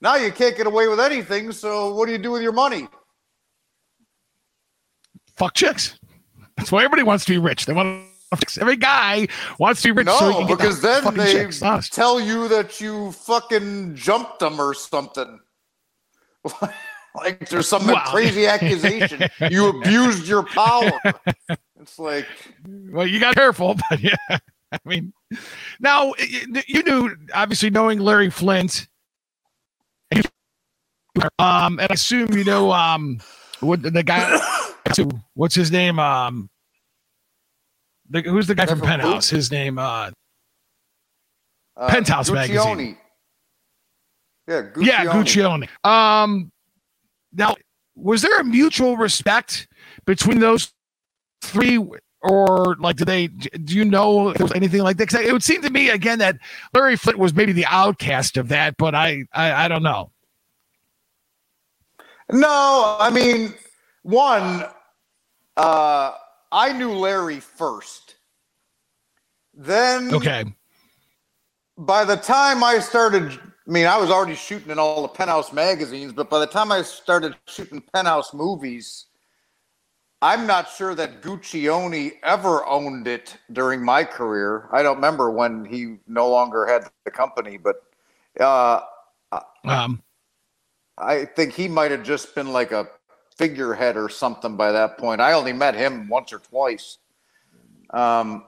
Now you can't get away with anything. So what do you do with your money? Fuck chicks. That's why everybody wants to be rich. They want to, every guy wants to be rich. No, get because then they chicks. Tell you that you fucking jumped them or something. [LAUGHS] like there's some Wow. crazy [LAUGHS] accusation. You abused your power. It's like Well, you got careful, [LAUGHS] but yeah. I mean, now you knew obviously knowing Larry Flynt. [LAUGHS] Um, and I assume you know um what the guy [COUGHS] what's his name? Um the, who's the guy from? Penthouse? His name uh uh, Penthouse Guccione. magazine. Yeah, Guccione. yeah, Guccione. Um now was there a mutual respect between those three or like do they do you know if there was anything like that? 'Cause it would seem to me again that larry flynt was maybe the outcast of that but i i, I don't know. No, I mean, one, uh, I knew Larry first. Then, okay. by the time I started, I mean, I was already shooting in all the Penthouse magazines, but by the time I started shooting Penthouse movies, I'm not sure that Guccione ever owned it during my career. I don't remember when he no longer had the company, but uh, um I think he might have just been like a figurehead or something by that point. I only met him once or twice. Um,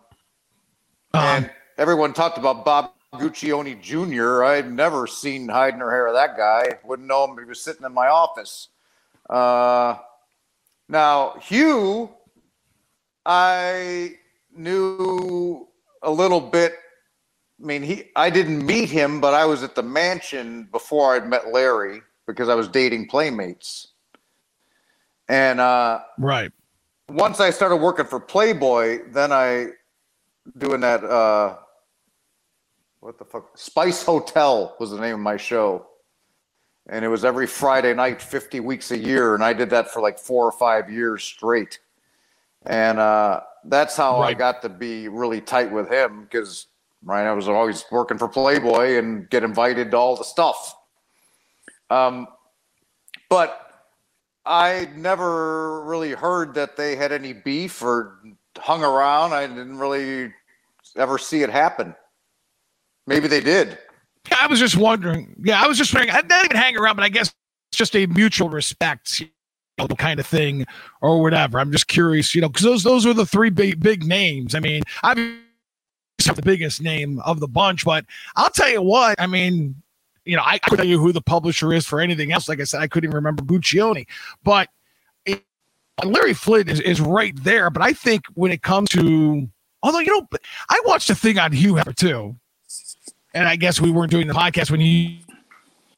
um, and everyone talked about Bob Guccione Jr. I'd never seen hide nor hair of that guy. Wouldn't know him if he was sitting in my office. Uh, now, Hugh, I knew a little bit. I mean, he I didn't meet him, but I was at the mansion before I'd met Larry because I was dating playmates. And uh, Right. once I started working for Playboy, then I doing that uh what the fuck Spice Hotel was the name of my show. And it was every Friday night 50 weeks a year and I did that for like 4 or 5 years straight. And uh that's how I got to be really tight with him cuz right I was always working for Playboy and get invited to all the stuff. Um but I never really heard that they had any beef or hung around. I didn't really ever see it happen. Maybe they did. I was just wondering. Yeah, I was just wondering. I didn't even hang around, but I guess it's just a mutual respect, you know, kind of thing, or whatever. I'm just curious, you know, because those those are the three big big names. I mean, I'm the biggest name of the bunch, but I'll tell you what. I mean, you know, I couldn't tell you who the publisher is for anything else. Like I said, I couldn't even remember Buccioni, but it, Larry Flynt is, is right there. But I think when it comes to, although you know, I watched a thing on Hugh Hefner too and I guess we weren't doing the podcast when he,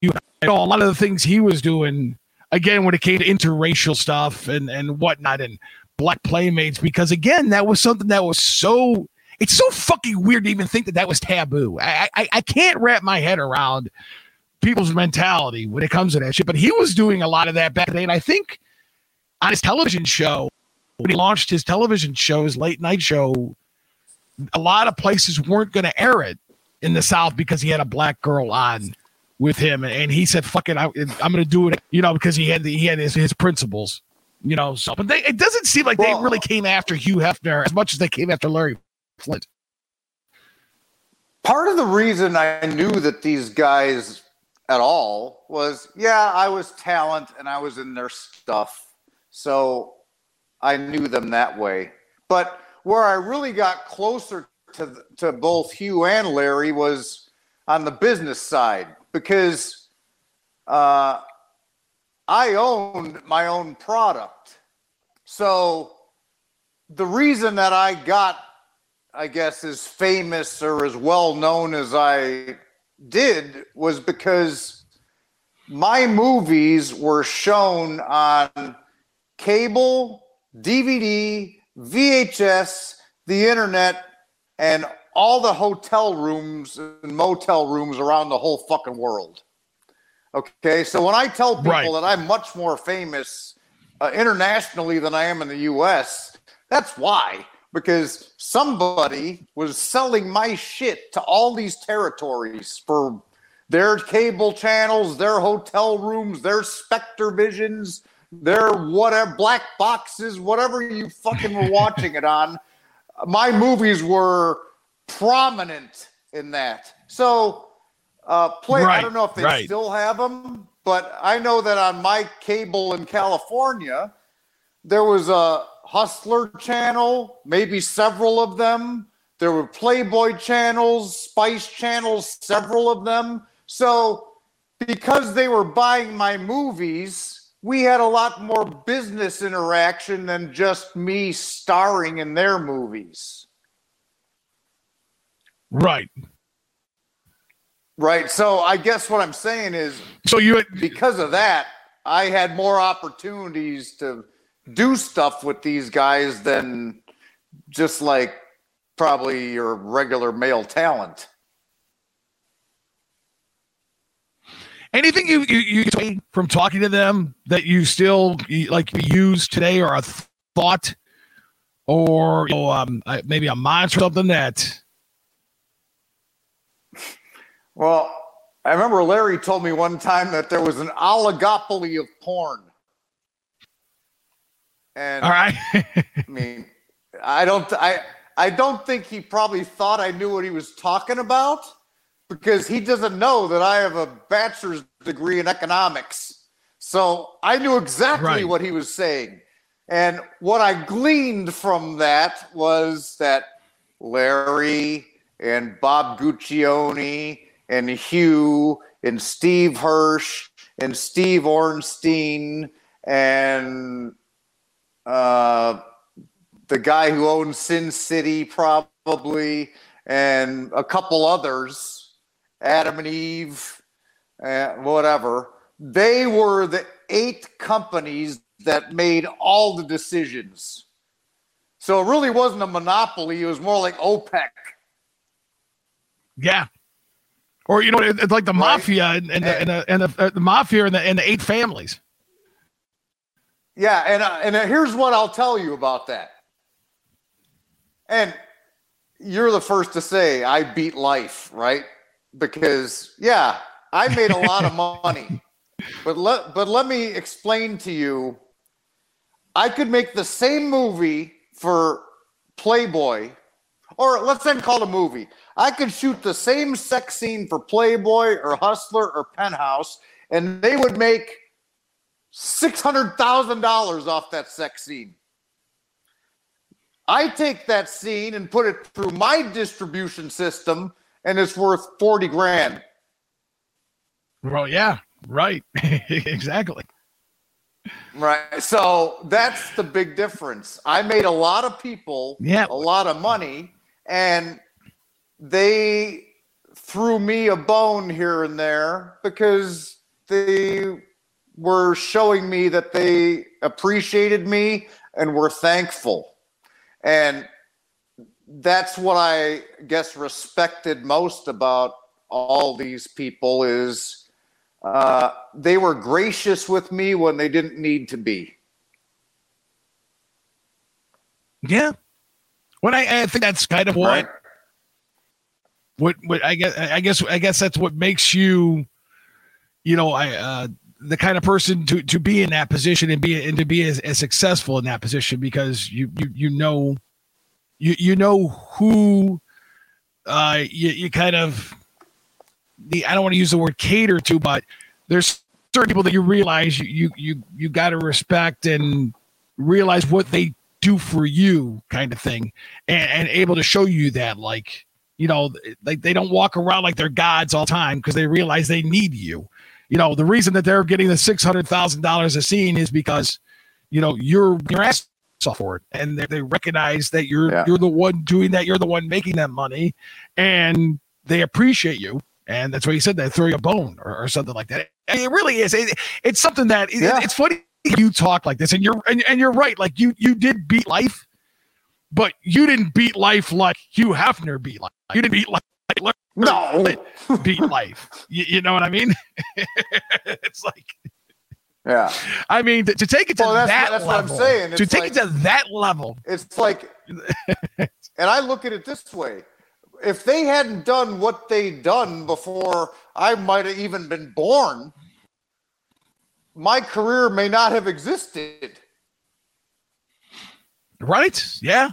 you know, a lot of the things he was doing again when it came to interracial stuff and and whatnot and black playmates because again that was something that was so it's so fucking weird to even think that that was taboo. I I, I can't wrap my head around people's mentality when it comes to that shit. But he was doing a lot of that back then, and I think on his television show when he launched his television show, his late night show, a lot of places weren't going to air it in the South because he had a black girl on with him, and he said, "Fuck it, I, I'm going to do it," you know, because he had the, he had his, his principles, you know. So, but they, it doesn't seem like Well- they really came after Hugh Hefner as much as they came after Larry Flynt. Part of the reason I knew that these guys at all was yeah, I was talent and I was in their stuff. So I knew them that way. But where I really got closer to to both Hugh and Larry was on the business side because uh, I owned my own product. So the reason that I got, I guess, as famous or as well known as I did was because my movies were shown on cable, DVD, VHS, the internet, and all the hotel rooms and motel rooms around the whole fucking world. Okay, so when I tell people Right. that I'm much more famous uh, internationally than I am in the US, that's why. Because somebody was selling my shit to all these territories for their cable channels, their hotel rooms, their SpectraVisions, their whatever black boxes, whatever you fucking were [LAUGHS] watching it on. My movies were prominent in that. So, uh, play. I don't know if they right. still have them, but I know that on my cable in California, there was a Hustler channel, maybe several of them. There were Playboy channels, Spice channels, several of them. So, because they were buying my movies, we had a lot more business interaction than just me starring in their movies. Right. Right. So, I guess what I'm saying is So you had, because of that, I had more opportunities to do stuff with these guys than just like probably your regular male talent. Anything you you, you say from talking to them that you still like use today or a thought or you know, um, maybe a mantra or something that Well, I remember Larry told me one time that there was an oligopoly of porn. And all right I mean, I don't I I don't think he probably thought I knew what he was talking about because he doesn't know that I have a bachelor's degree in economics. So I knew exactly Right. what he was saying. And what I gleaned from that was that Larry and Bob Guccione and Hugh and Steve Hirsch and Steve Orenstein and uh, the guy who owns Sin City, probably, and a couple others, Adam and Eve, uh, whatever. They were the eight companies that made all the decisions. So it really wasn't a monopoly. It was more like OPEC. Yeah. Or you know, it's like the Right. mafia and, and, the, and, the, and the, uh, the mafia and the, and the eight families. Yeah, and uh, and uh, here's what I'll tell you about that. And you're the first to say I beat life, right? Because yeah, I made a lot of money. But let but let me explain to you I could make the same movie for Playboy or let's then call it a movie. I could shoot the same sex scene for Playboy or Hustler or Penthouse and they would make six hundred thousand dollars off that sex scene. I take that scene and put it through my distribution system, and it's worth forty grand. Well, yeah, right. [LAUGHS] exactly. Right. So that's the big difference. I made a lot of people Yeah. a lot of money, and they threw me a bone here and there because they were showing me that they appreciated me and were thankful. And that's what I guess respected most about all these people is uh, they were gracious with me when they didn't need to be. Yeah. When I, I think that's kind of what, Right? what, what I guess, I guess, I guess that's what makes you, you know, I, uh, the kind of person to, to be in that position and be, and to be as, as successful in that position because you, you, you know, you, you know who, uh, you, you kind of, the, I don't want to use the word cater to, but there's certain people that you realize you, you, you, you got to respect and realize what they do for you kind of thing and, and able to show you that like you know like they don't walk around like they're gods all the time because they realize they need you. You know the reason that they're getting the $600000 a scene is because you know you're your ass off for it and they, they recognize that you're Yeah. you're the one doing that you're the one making that money and they appreciate you and that's why you said they throw you a bone or, or something like that And it really is it, it's something that it- Yeah. it's funny you talk like this and you're and, and you're right like you you did beat life but you didn't beat life like Hugh Hefner beat life. You didn't beat life like No. beat life. [LAUGHS] You, you know what I mean? [LAUGHS] it's like Yeah. I mean to, to take it to Well, that's- that that's what I'm level. saying. To It's take like- it to that level. It's like, [LAUGHS] and I look at it this way if they hadn't done what they'd done before I might have even been born, my career may not have existed. Right? Yeah.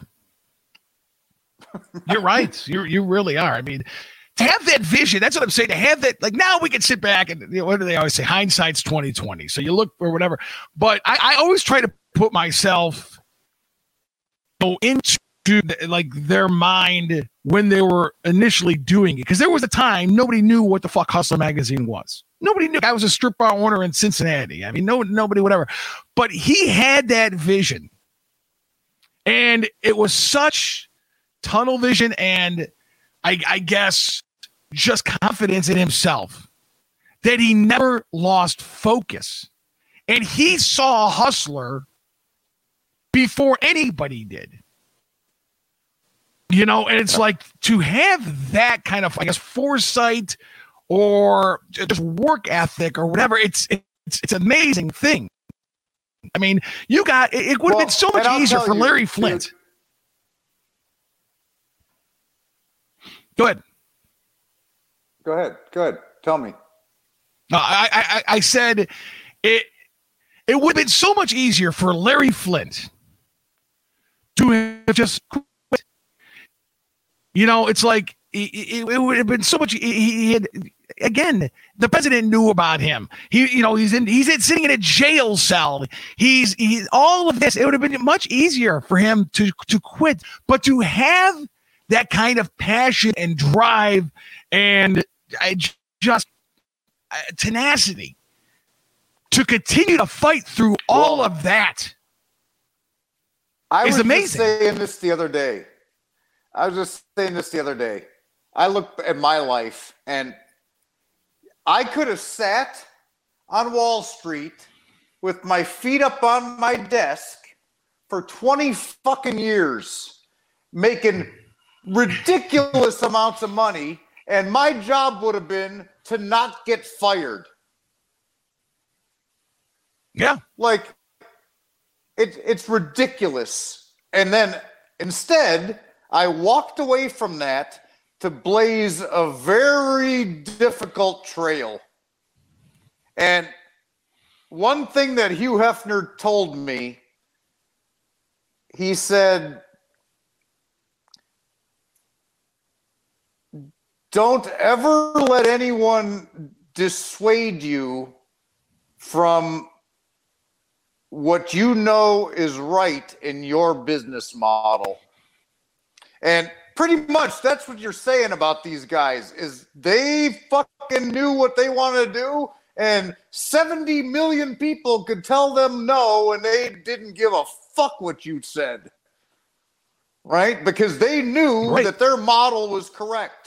You're right. You you really are. I mean, to have that vision, that's what I'm saying. To have that, like now we can sit back and you know, what do they always say? Hindsight's 2020. So you look or whatever. But I, I always try to put myself into the- like their mind when they were initially doing it. Because there was a time nobody knew what the fuck Hustler magazine was. Nobody knew. I was a strip bar owner in Cincinnati. I mean, no nobody, whatever. But he had that vision. And it was such tunnel vision and I, I guess just confidence in himself that he never lost focus. And he saw a hustler before anybody did. You know, and it's like to have that kind of, I guess, foresight or just work ethic or whatever. It's it's it's amazing thing. I mean, you got it, it would have Well, been so much easier for you, Larry dude, Flynt. Go ahead. Go ahead. Go ahead. Tell me. No, I, I, I- said it. It would have been so much easier for Larry Flynt to have just quit. You know, it's like it, it, it would have been so much. He had again. The president knew about him. He, you know, he's in. He's in, sitting in a jail cell. He's he's all of this. It would have been much easier for him to to quit, but to have that kind of passion and drive and I just uh, tenacity to continue to fight through all of that. I was amazing. just saying this the other day. I was just saying this the other day. I look at my life and I could have sat on Wall Street with my feet up on my desk for 20 fucking years, making ridiculous amounts of money, and my job would have been to not get fired. Yeah. Like it, it's ridiculous. And then instead, I walked away from that to blaze a very difficult trail. And one thing that Hugh Hefner told me, he said, Don't ever let anyone dissuade you from what you know is right in your business model. And pretty much that's what you're saying about these guys is they fucking knew what they want to do and 70 million people could tell them no and they didn't give a fuck what you said. Right? Because they knew Right. that their model was correct.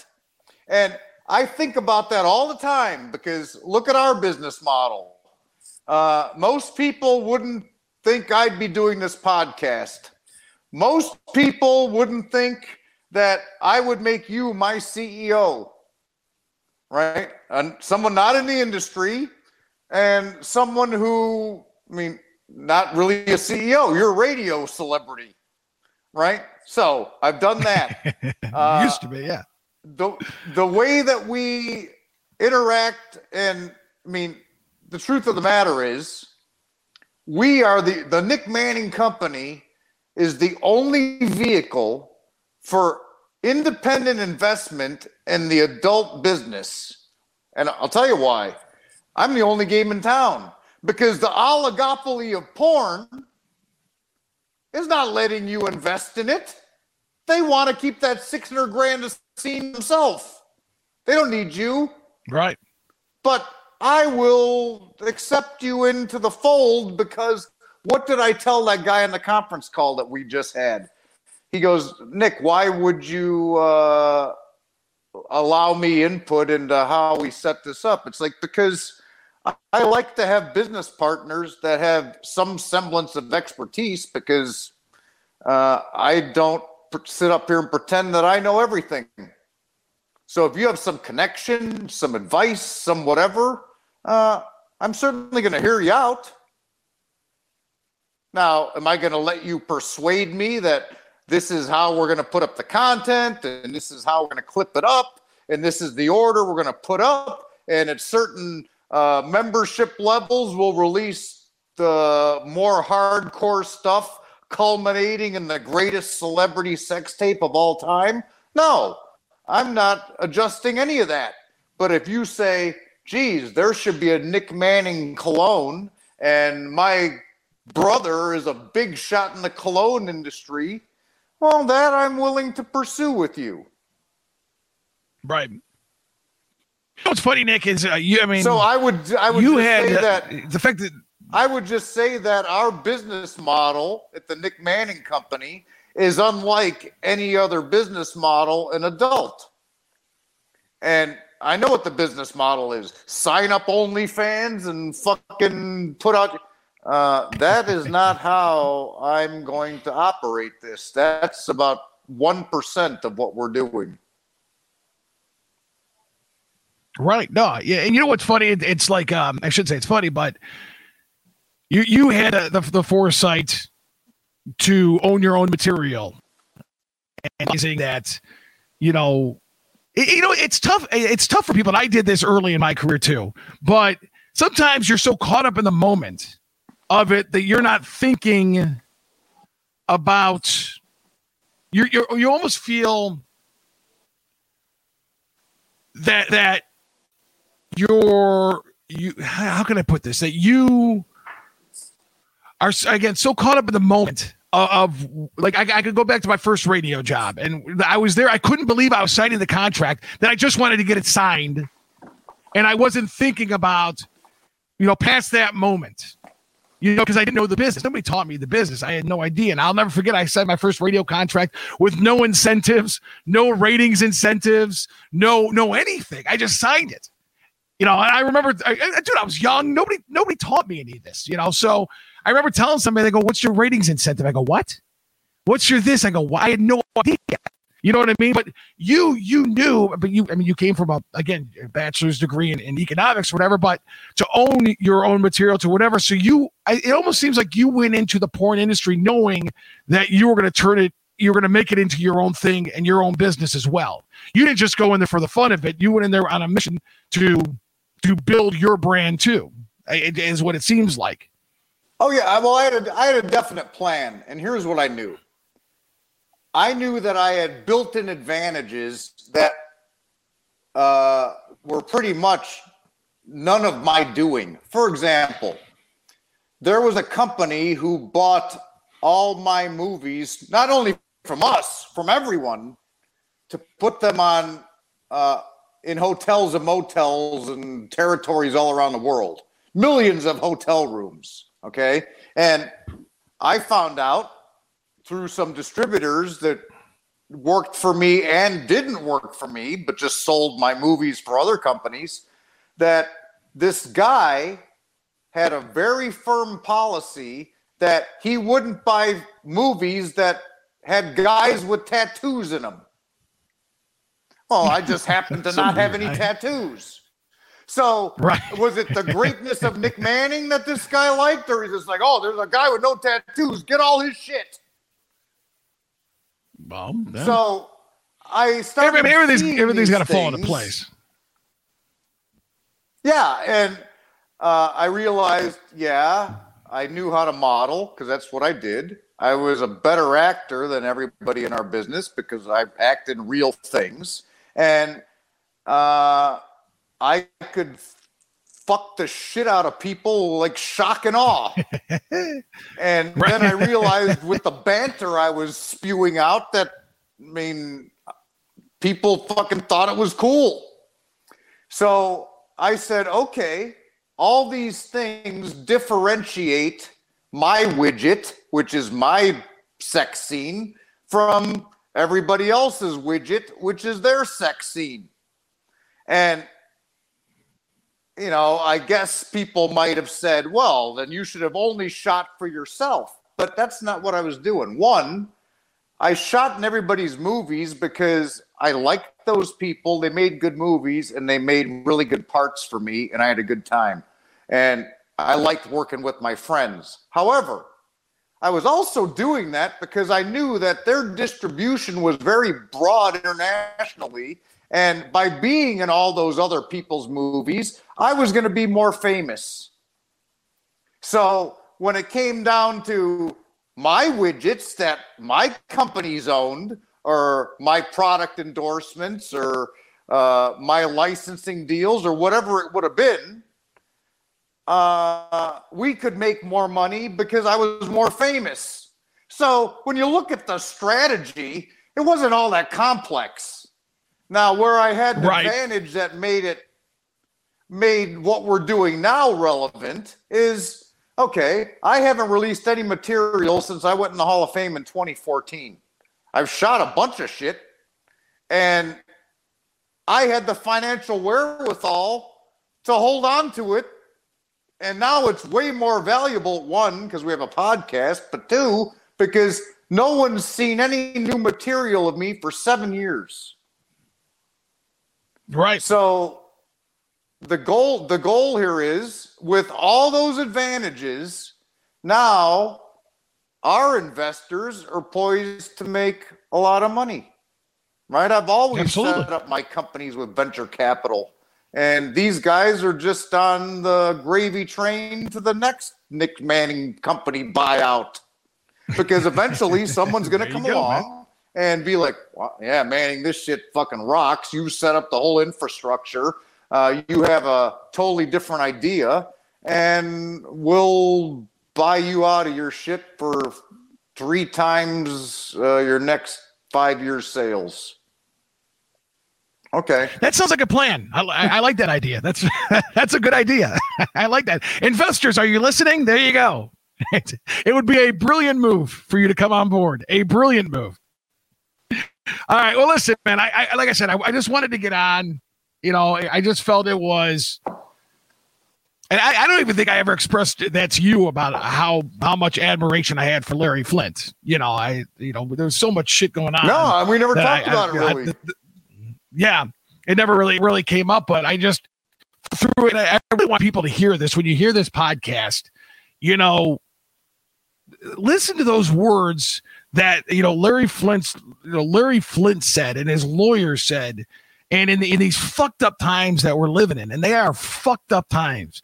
And I think about that all the time because look at our business model. Uh, most people wouldn't think I'd be doing this podcast. Most people wouldn't think that I would make you my CEO, right? And someone not in the industry and someone who, I mean, not really a CEO. You're a radio celebrity, right? So I've done that. [LAUGHS] Uh, Used to be, yeah. The the way that we interact and I mean the truth of the matter is we are the the Nick Manning company is the only vehicle for independent investment in the adult business. And I'll tell you why. I'm the only game in town because the oligopoly of porn is not letting you invest in it. They want to keep that 600 grand a scene himself. They don't need you, Right. but I will accept you into the fold because what did I tell that guy in the conference call that we just had? He goes, Nick, why would you uh, allow me input into how we set this up? It's like, because I, I like to have business partners that have some semblance of expertise because uh, I don't sit up here and pretend that I know everything. So if you have some connection, some advice, some whatever, uh, I'm certainly going to hear you out. Now, am I going to let you persuade me that this is how we're going to put up the content and this is how we're going to clip it up and this is the order we're going to put up and at certain uh, membership levels we'll release the more hardcore stuff culminating in the greatest celebrity sex tape of all time? No, I'm not adjusting any of that. But if you say, geez, there should be a Nick Manning cologne, and my brother is a big shot in the cologne industry, well, that I'm willing to pursue with you. Right. You know What's funny, Nick, is uh, you. I mean, So I would, I would you had say uh, that the fact that I would just say that our business model at the Nick Manning Company is unlike any other business model in adult. And I know what the business model is sign up OnlyFans and fucking put out. Uh, that is not how I'm going to operate this. That's about 1% of what we're doing. Right. No. Yeah. And you know what's funny? It, it's like um, I should say it's funny, but you you had uh, the the foresight to own your own material, and saying that, you know, it- you know it's tough. It's tough for people. And I did this early in my career too, but sometimes you're so caught up in the moment of it that you're not thinking about. You you you almost feel that that you're you how can i put this that you are again so caught up in the moment of, of like I, I could go back to my first radio job and i was there i couldn't believe i was signing the contract that i just wanted to get it signed and i wasn't thinking about you know past that moment You know, because I didn't know the business. Nobody taught me the business. I had no idea. And I'll never forget, I signed my first radio contract with no incentives, no ratings incentives, no, no anything. I just signed it. You know, and I remember, I, dude, I was young. Nobody, nobody taught me any of this. You know, so I remember telling somebody, they go, "What's your ratings incentive?" I go, "What? What's your this?" I go, "Why?" I had no idea. You know what I mean? But you, you knew, but you, I mean, you came from a again a bachelor's degree in, in economics, whatever. But to own your own material to whatever, so you, I, it almost seems like you went into the porn industry knowing that you were going to turn it, you're going to make it into your own thing and your own business as well. You didn't just go in there for the fun of it. You went in there on a mission to to build your brand too. is what it seems like. Oh yeah, well, I had a, I had a definite plan, and here's what I knew. I knew that I had built-in advantages that uh, were pretty much none of my doing. For example, there was a company who bought all my movies, not only from us, from everyone, to put them on uh, in hotels and motels and territories all around the world. Millions of hotel rooms. Okay. And I found out through some distributors that worked for me and didn't work for me, but just sold my movies for other companies, that this guy had a very firm policy that he wouldn't buy movies that had guys with tattoos in them. Well, I just happened to [LAUGHS] not have any tattoos. So Right. was it the greatness of Nick Manning that this guy liked, or he's just like, oh, there's a guy with no tattoos, get all his shit. Well, yeah. So I started. Every- everything's everything's got to fall into place. Yeah, and uh, I realized, yeah, I knew how to model because that's what I did. I was a better actor than everybody in our business because I act in real things, and uh, I could fuck the shit out of people like shock and awe. [LAUGHS] and then I realized with the banter I was spewing out that, I mean, people fucking thought it was cool. So I said, okay, all these things differentiate my widget, which is my sex scene, from everybody else's widget, which is their sex scene. And, you know, I guess people might have said, well, then you should have only shot for yourself. But that's not what I was doing. One, I shot in everybody's movies because I liked those people. They made good movies and they made really good parts for me, and I had a good time. And I liked working with my friends. However, I was also doing that because I knew that their distribution was very broad internationally. And by being in all those other people's movies, I was going to be more famous. So when it came down to my widgets that my companies owned, or my product endorsements, or uh, my licensing deals, or whatever it would have been, uh, we could make more money because I was more famous. So when you look at the strategy, it wasn't all that complex. Now, where I had the Right. advantage that made it made what we're doing now relevant is okay, I haven't released any material since I went in the Hall of Fame in 2014. I've shot a bunch of shit and I had the financial wherewithal to hold on to it. And now it's way more valuable, one, because we have a podcast, but two, because no one's seen any new material of me for seven years. Right. So the goal the goal here is with all those advantages, now our investors are poised to make a lot of money. Right? I've always Absolutely. set up my companies with venture capital. And these guys are just on the gravy train to the next Nick Manning company buyout. Because eventually [LAUGHS] someone's going to come go, along and be like, well, yeah, Manning, this shit fucking rocks. You set up the whole infrastructure. Uh, you have a totally different idea, and we'll buy you out of your shit for three times uh, your next five years sales. Okay. That sounds like a plan. I, I, like that idea. That's [LAUGHS] that's a good idea. [LAUGHS] I like that. Investors, are you listening? There you go. [LAUGHS] It would be a brilliant move for you to come on board. A brilliant move. All right. Well, listen, man. I, I like I said, I, I just wanted to get on. You know, I, just felt it was and I, I, don't even think I ever expressed that to you about how how much admiration I had for Larry Flynt. You know, I you know there was so much shit going on. No, we never talked about it really. the, the, yeah, it never really really came up. But I just through it. I really want people to hear this when you hear this podcast. You know, listen to those words that you know Larry Flynt, you know Larry Flynt said, and his lawyer said. And in, the, in these fucked up times that we're living in, and they are fucked up times,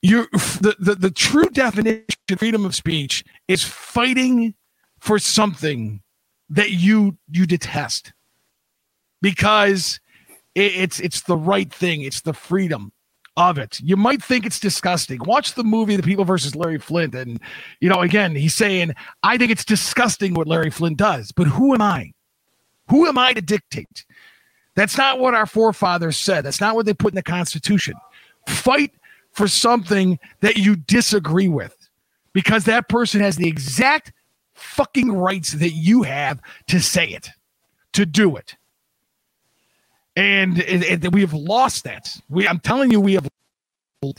you the, the the true definition of freedom of speech is fighting for something that you you detest. Because it, it's it's the right thing. It's the freedom of it. You might think it's disgusting. Watch the movie the people versus larry flynt and you know again he's saying i think it's disgusting what larry flynt does but who am i? Who am i to dictate? That's not what our forefathers said. That's not what they put in the constitution. Fight for something that you disagree with because that person has the exact fucking rights that you have to say it, to do it. And it, it, we have lost that. We, I'm telling you, we have, and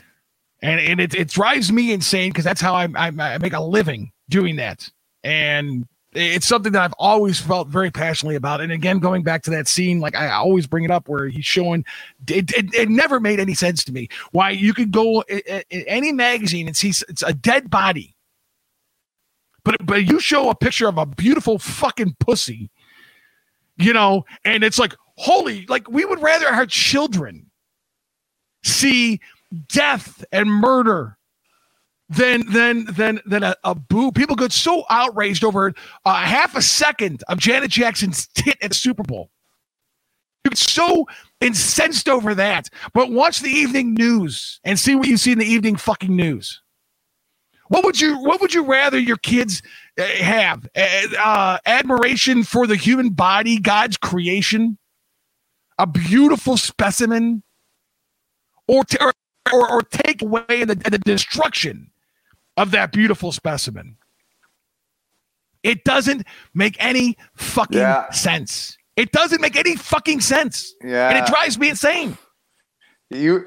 and it, it drives me insane because that's how I, I, I make a living doing that. And it's something that I've always felt very passionately about. And again, going back to that scene, like I always bring it up where he's showing, it, it, it never made any sense to me why you could go in, any magazine and see it's a dead body. But, but you show a picture of a beautiful fucking pussy, you know, and it's like, holy, like we would rather our children see death and murder than than than than a, a boo. People get so outraged over a half a second of Janet Jackson's tit at the Super Bowl. You get so incensed over that. But watch the evening news and see what you see in the evening fucking news. What would you What would you rather your kids uh, have? Uh, uh, admiration for the human body, God's creation, a beautiful specimen, or, t- or, or, or take away the, the destruction of that beautiful specimen. It doesn't make any fucking yeah. sense. It doesn't make any fucking sense. Yeah. And it drives me insane. You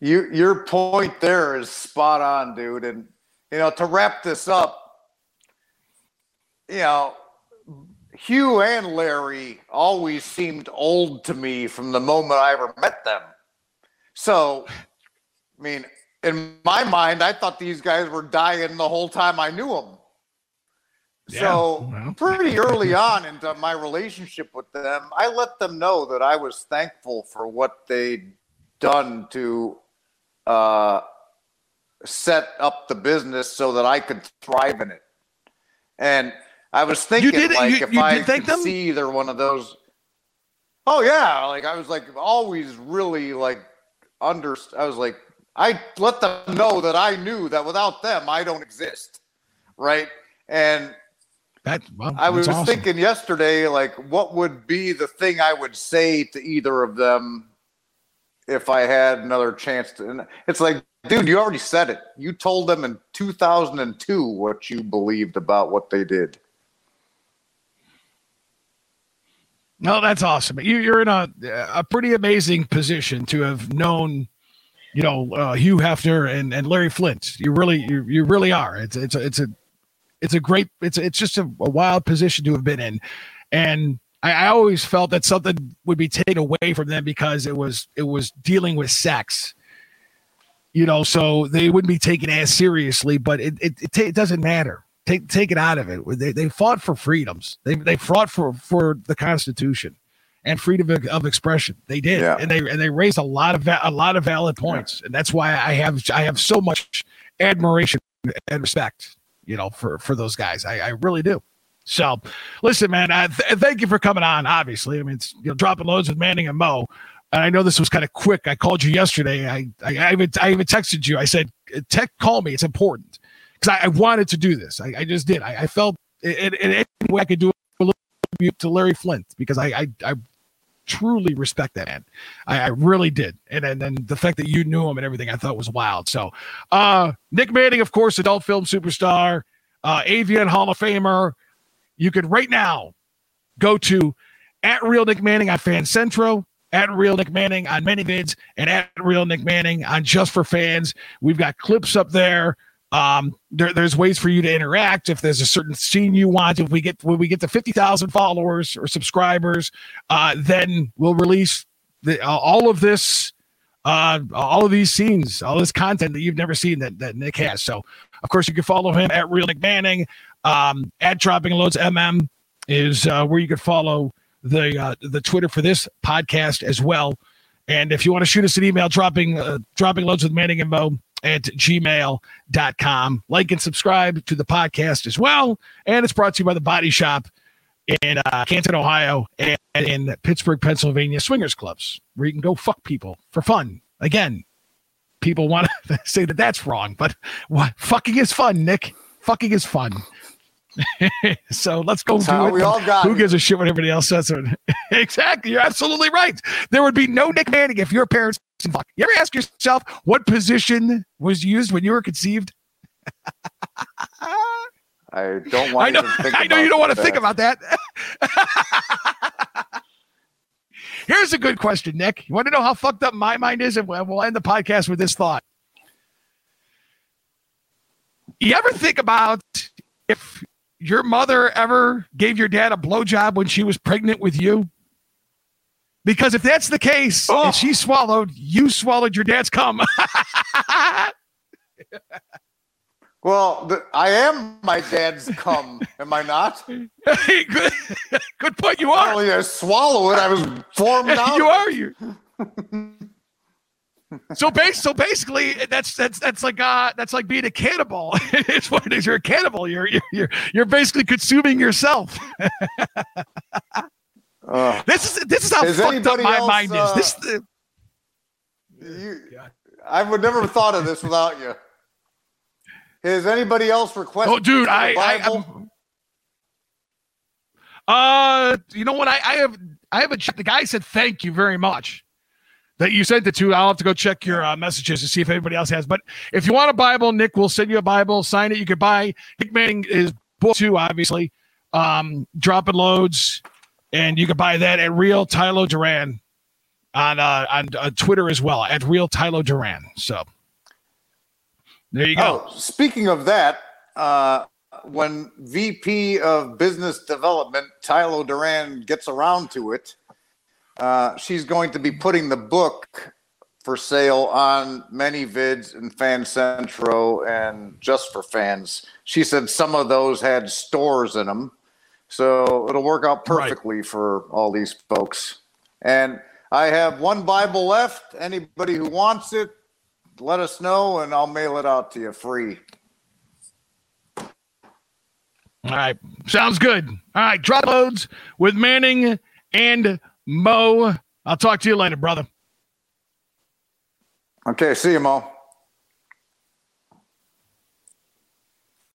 you your point there is spot on, dude. And you know, to wrap this up, you know, Hugh and Larry always seemed old to me from the moment I ever met them. So, I mean, in my mind, I thought these guys were dying the whole time I knew them. Yeah, so well. pretty early [LAUGHS] on into my relationship with them, I let them know that I was thankful for what they'd done to uh, set up the business so that I could thrive in it. And I was thinking, did, like, you, if you I could them? see either one of those. Oh yeah, like I was like always really like under. I was like I let them know that I knew that without them, I don't exist. Right. And that, well, I was awesome. thinking yesterday, like, what would be the thing I would say to either of them if I had another chance to? And it's like, dude, you already said it. You told them in 2002 what you believed about what they did. No, that's awesome. You, are in a a pretty amazing position to have known you know uh, Hugh Hefner and, and Larry Flynt. You really you, you really are. It's it's a, it's a it's a great it's it's just a, a wild position to have been in, and I, I, always felt that something would be taken away from them because it was it was dealing with sex. You know, so they wouldn't be taken as seriously, but it it, it, it doesn't matter. Take take it out of it. They they fought for freedoms. They they fought for for the Constitution and freedom of, of expression. They did, yeah. and they and they raised a lot of a lot of valid points, yeah. and that's why I have I have so much admiration and respect, you know, for for those guys. I, I really do. So, listen, man. I th- thank you for coming on. Obviously, I mean, it's you know, dropping loads with Manning and Mo. And I know this was kind of quick. I called you yesterday. I I, I even I even texted you. I said, "Tech, call me. It's important." Because I, I, wanted to do this. I, I just did. I, I felt in, any way I could do it to Larry Flynt because I, I, truly respect that man. I, I really did. And, and then the fact that you knew him and everything I thought was wild. So uh Nick Manning, of course, adult film superstar, uh AVN Hall of Famer. You could right now go to at Real Nick Manning on FanCentro, at Real Nick Manning on ManyVids, and at Real Nick Manning on Just for Fans. We've got clips up there. Um, there, there's ways for you to interact. If there's a certain scene you want, if we get when we get to fifty thousand followers or subscribers, uh, then we'll release the, uh, all of this, uh, all of these scenes, all this content that you've never seen that, that Nick has. So, of course, you can follow him at Real Nick Manning, um, at Dropping Loads MM is uh, where you can follow the uh, the Twitter for this podcast as well. And if you want to shoot us an email, dropping uh, dropping loads with Manning and Mo at gmail.com. Like and subscribe to the podcast as well. And it's brought to you by the Body Shop in uh, Canton, Ohio, and in Pittsburgh, Pennsylvania, swingers clubs where you can go fuck people for fun. Again, people want to [LAUGHS] say that that's wrong, but what fucking is fun, Nick. Fucking is fun. [LAUGHS] so let's go That's do it. we all got Who here. gives a shit what everybody else says? [LAUGHS] exactly. You're absolutely right. There would be no Nick Manning if your parents didn't fuck. You ever ask yourself what position was used when you were conceived? I don't want I know, to even think I know you don't want to think about that. [LAUGHS] Here's a good question, Nick. You want to know how fucked up my mind is? And we'll end the podcast with this thought. You ever think about your mother ever gave your dad a blowjob when she was pregnant with you? Because if that's the case, Oh. she swallowed, you swallowed your dad's cum. [LAUGHS] Well, the, I am my dad's cum, am I not? [LAUGHS] Hey, good, [LAUGHS] good point. You are. did I swallow it, I was formed out. you are you. So base, so basically, that's that's that's like uh that's like being a cannibal. [LAUGHS] it's what it is. You're a cannibal. You're you're you're, you're basically consuming yourself. Ugh. This is this is how Is fucked up my else, mind is. uh, This the, You, I would never have thought of this without you. Has anybody else requested? oh, dude, I, I Bible? I'm, uh, you know what? I I have I have a the guy said thank you very much. That you sent it to. I'll have to go check your uh, messages to see if anybody else has. But if you want a Bible, Nick will send you a Bible. Sign it. You could buy Nick Manning is book two, obviously. Um, dropping loads, and you can buy that at Real Tylo Duran on uh, on uh, Twitter as well at Real Tylo Duran. So there you go. Oh, speaking of that, uh, when VP of Business Development Tylo Duran gets around to it, uh, she's going to be putting the book for sale on ManyVids and FanCentro and just for fans. She said some of those had stores in them, so it'll work out Right. perfectly for all these folks. And I have one Bible left. Anybody who wants it, let us know and I'll mail it out to you free. All right. Sounds good. All right. Drop loads with Manning and Mo. I'll talk to you later, brother. Okay, see you, Mo.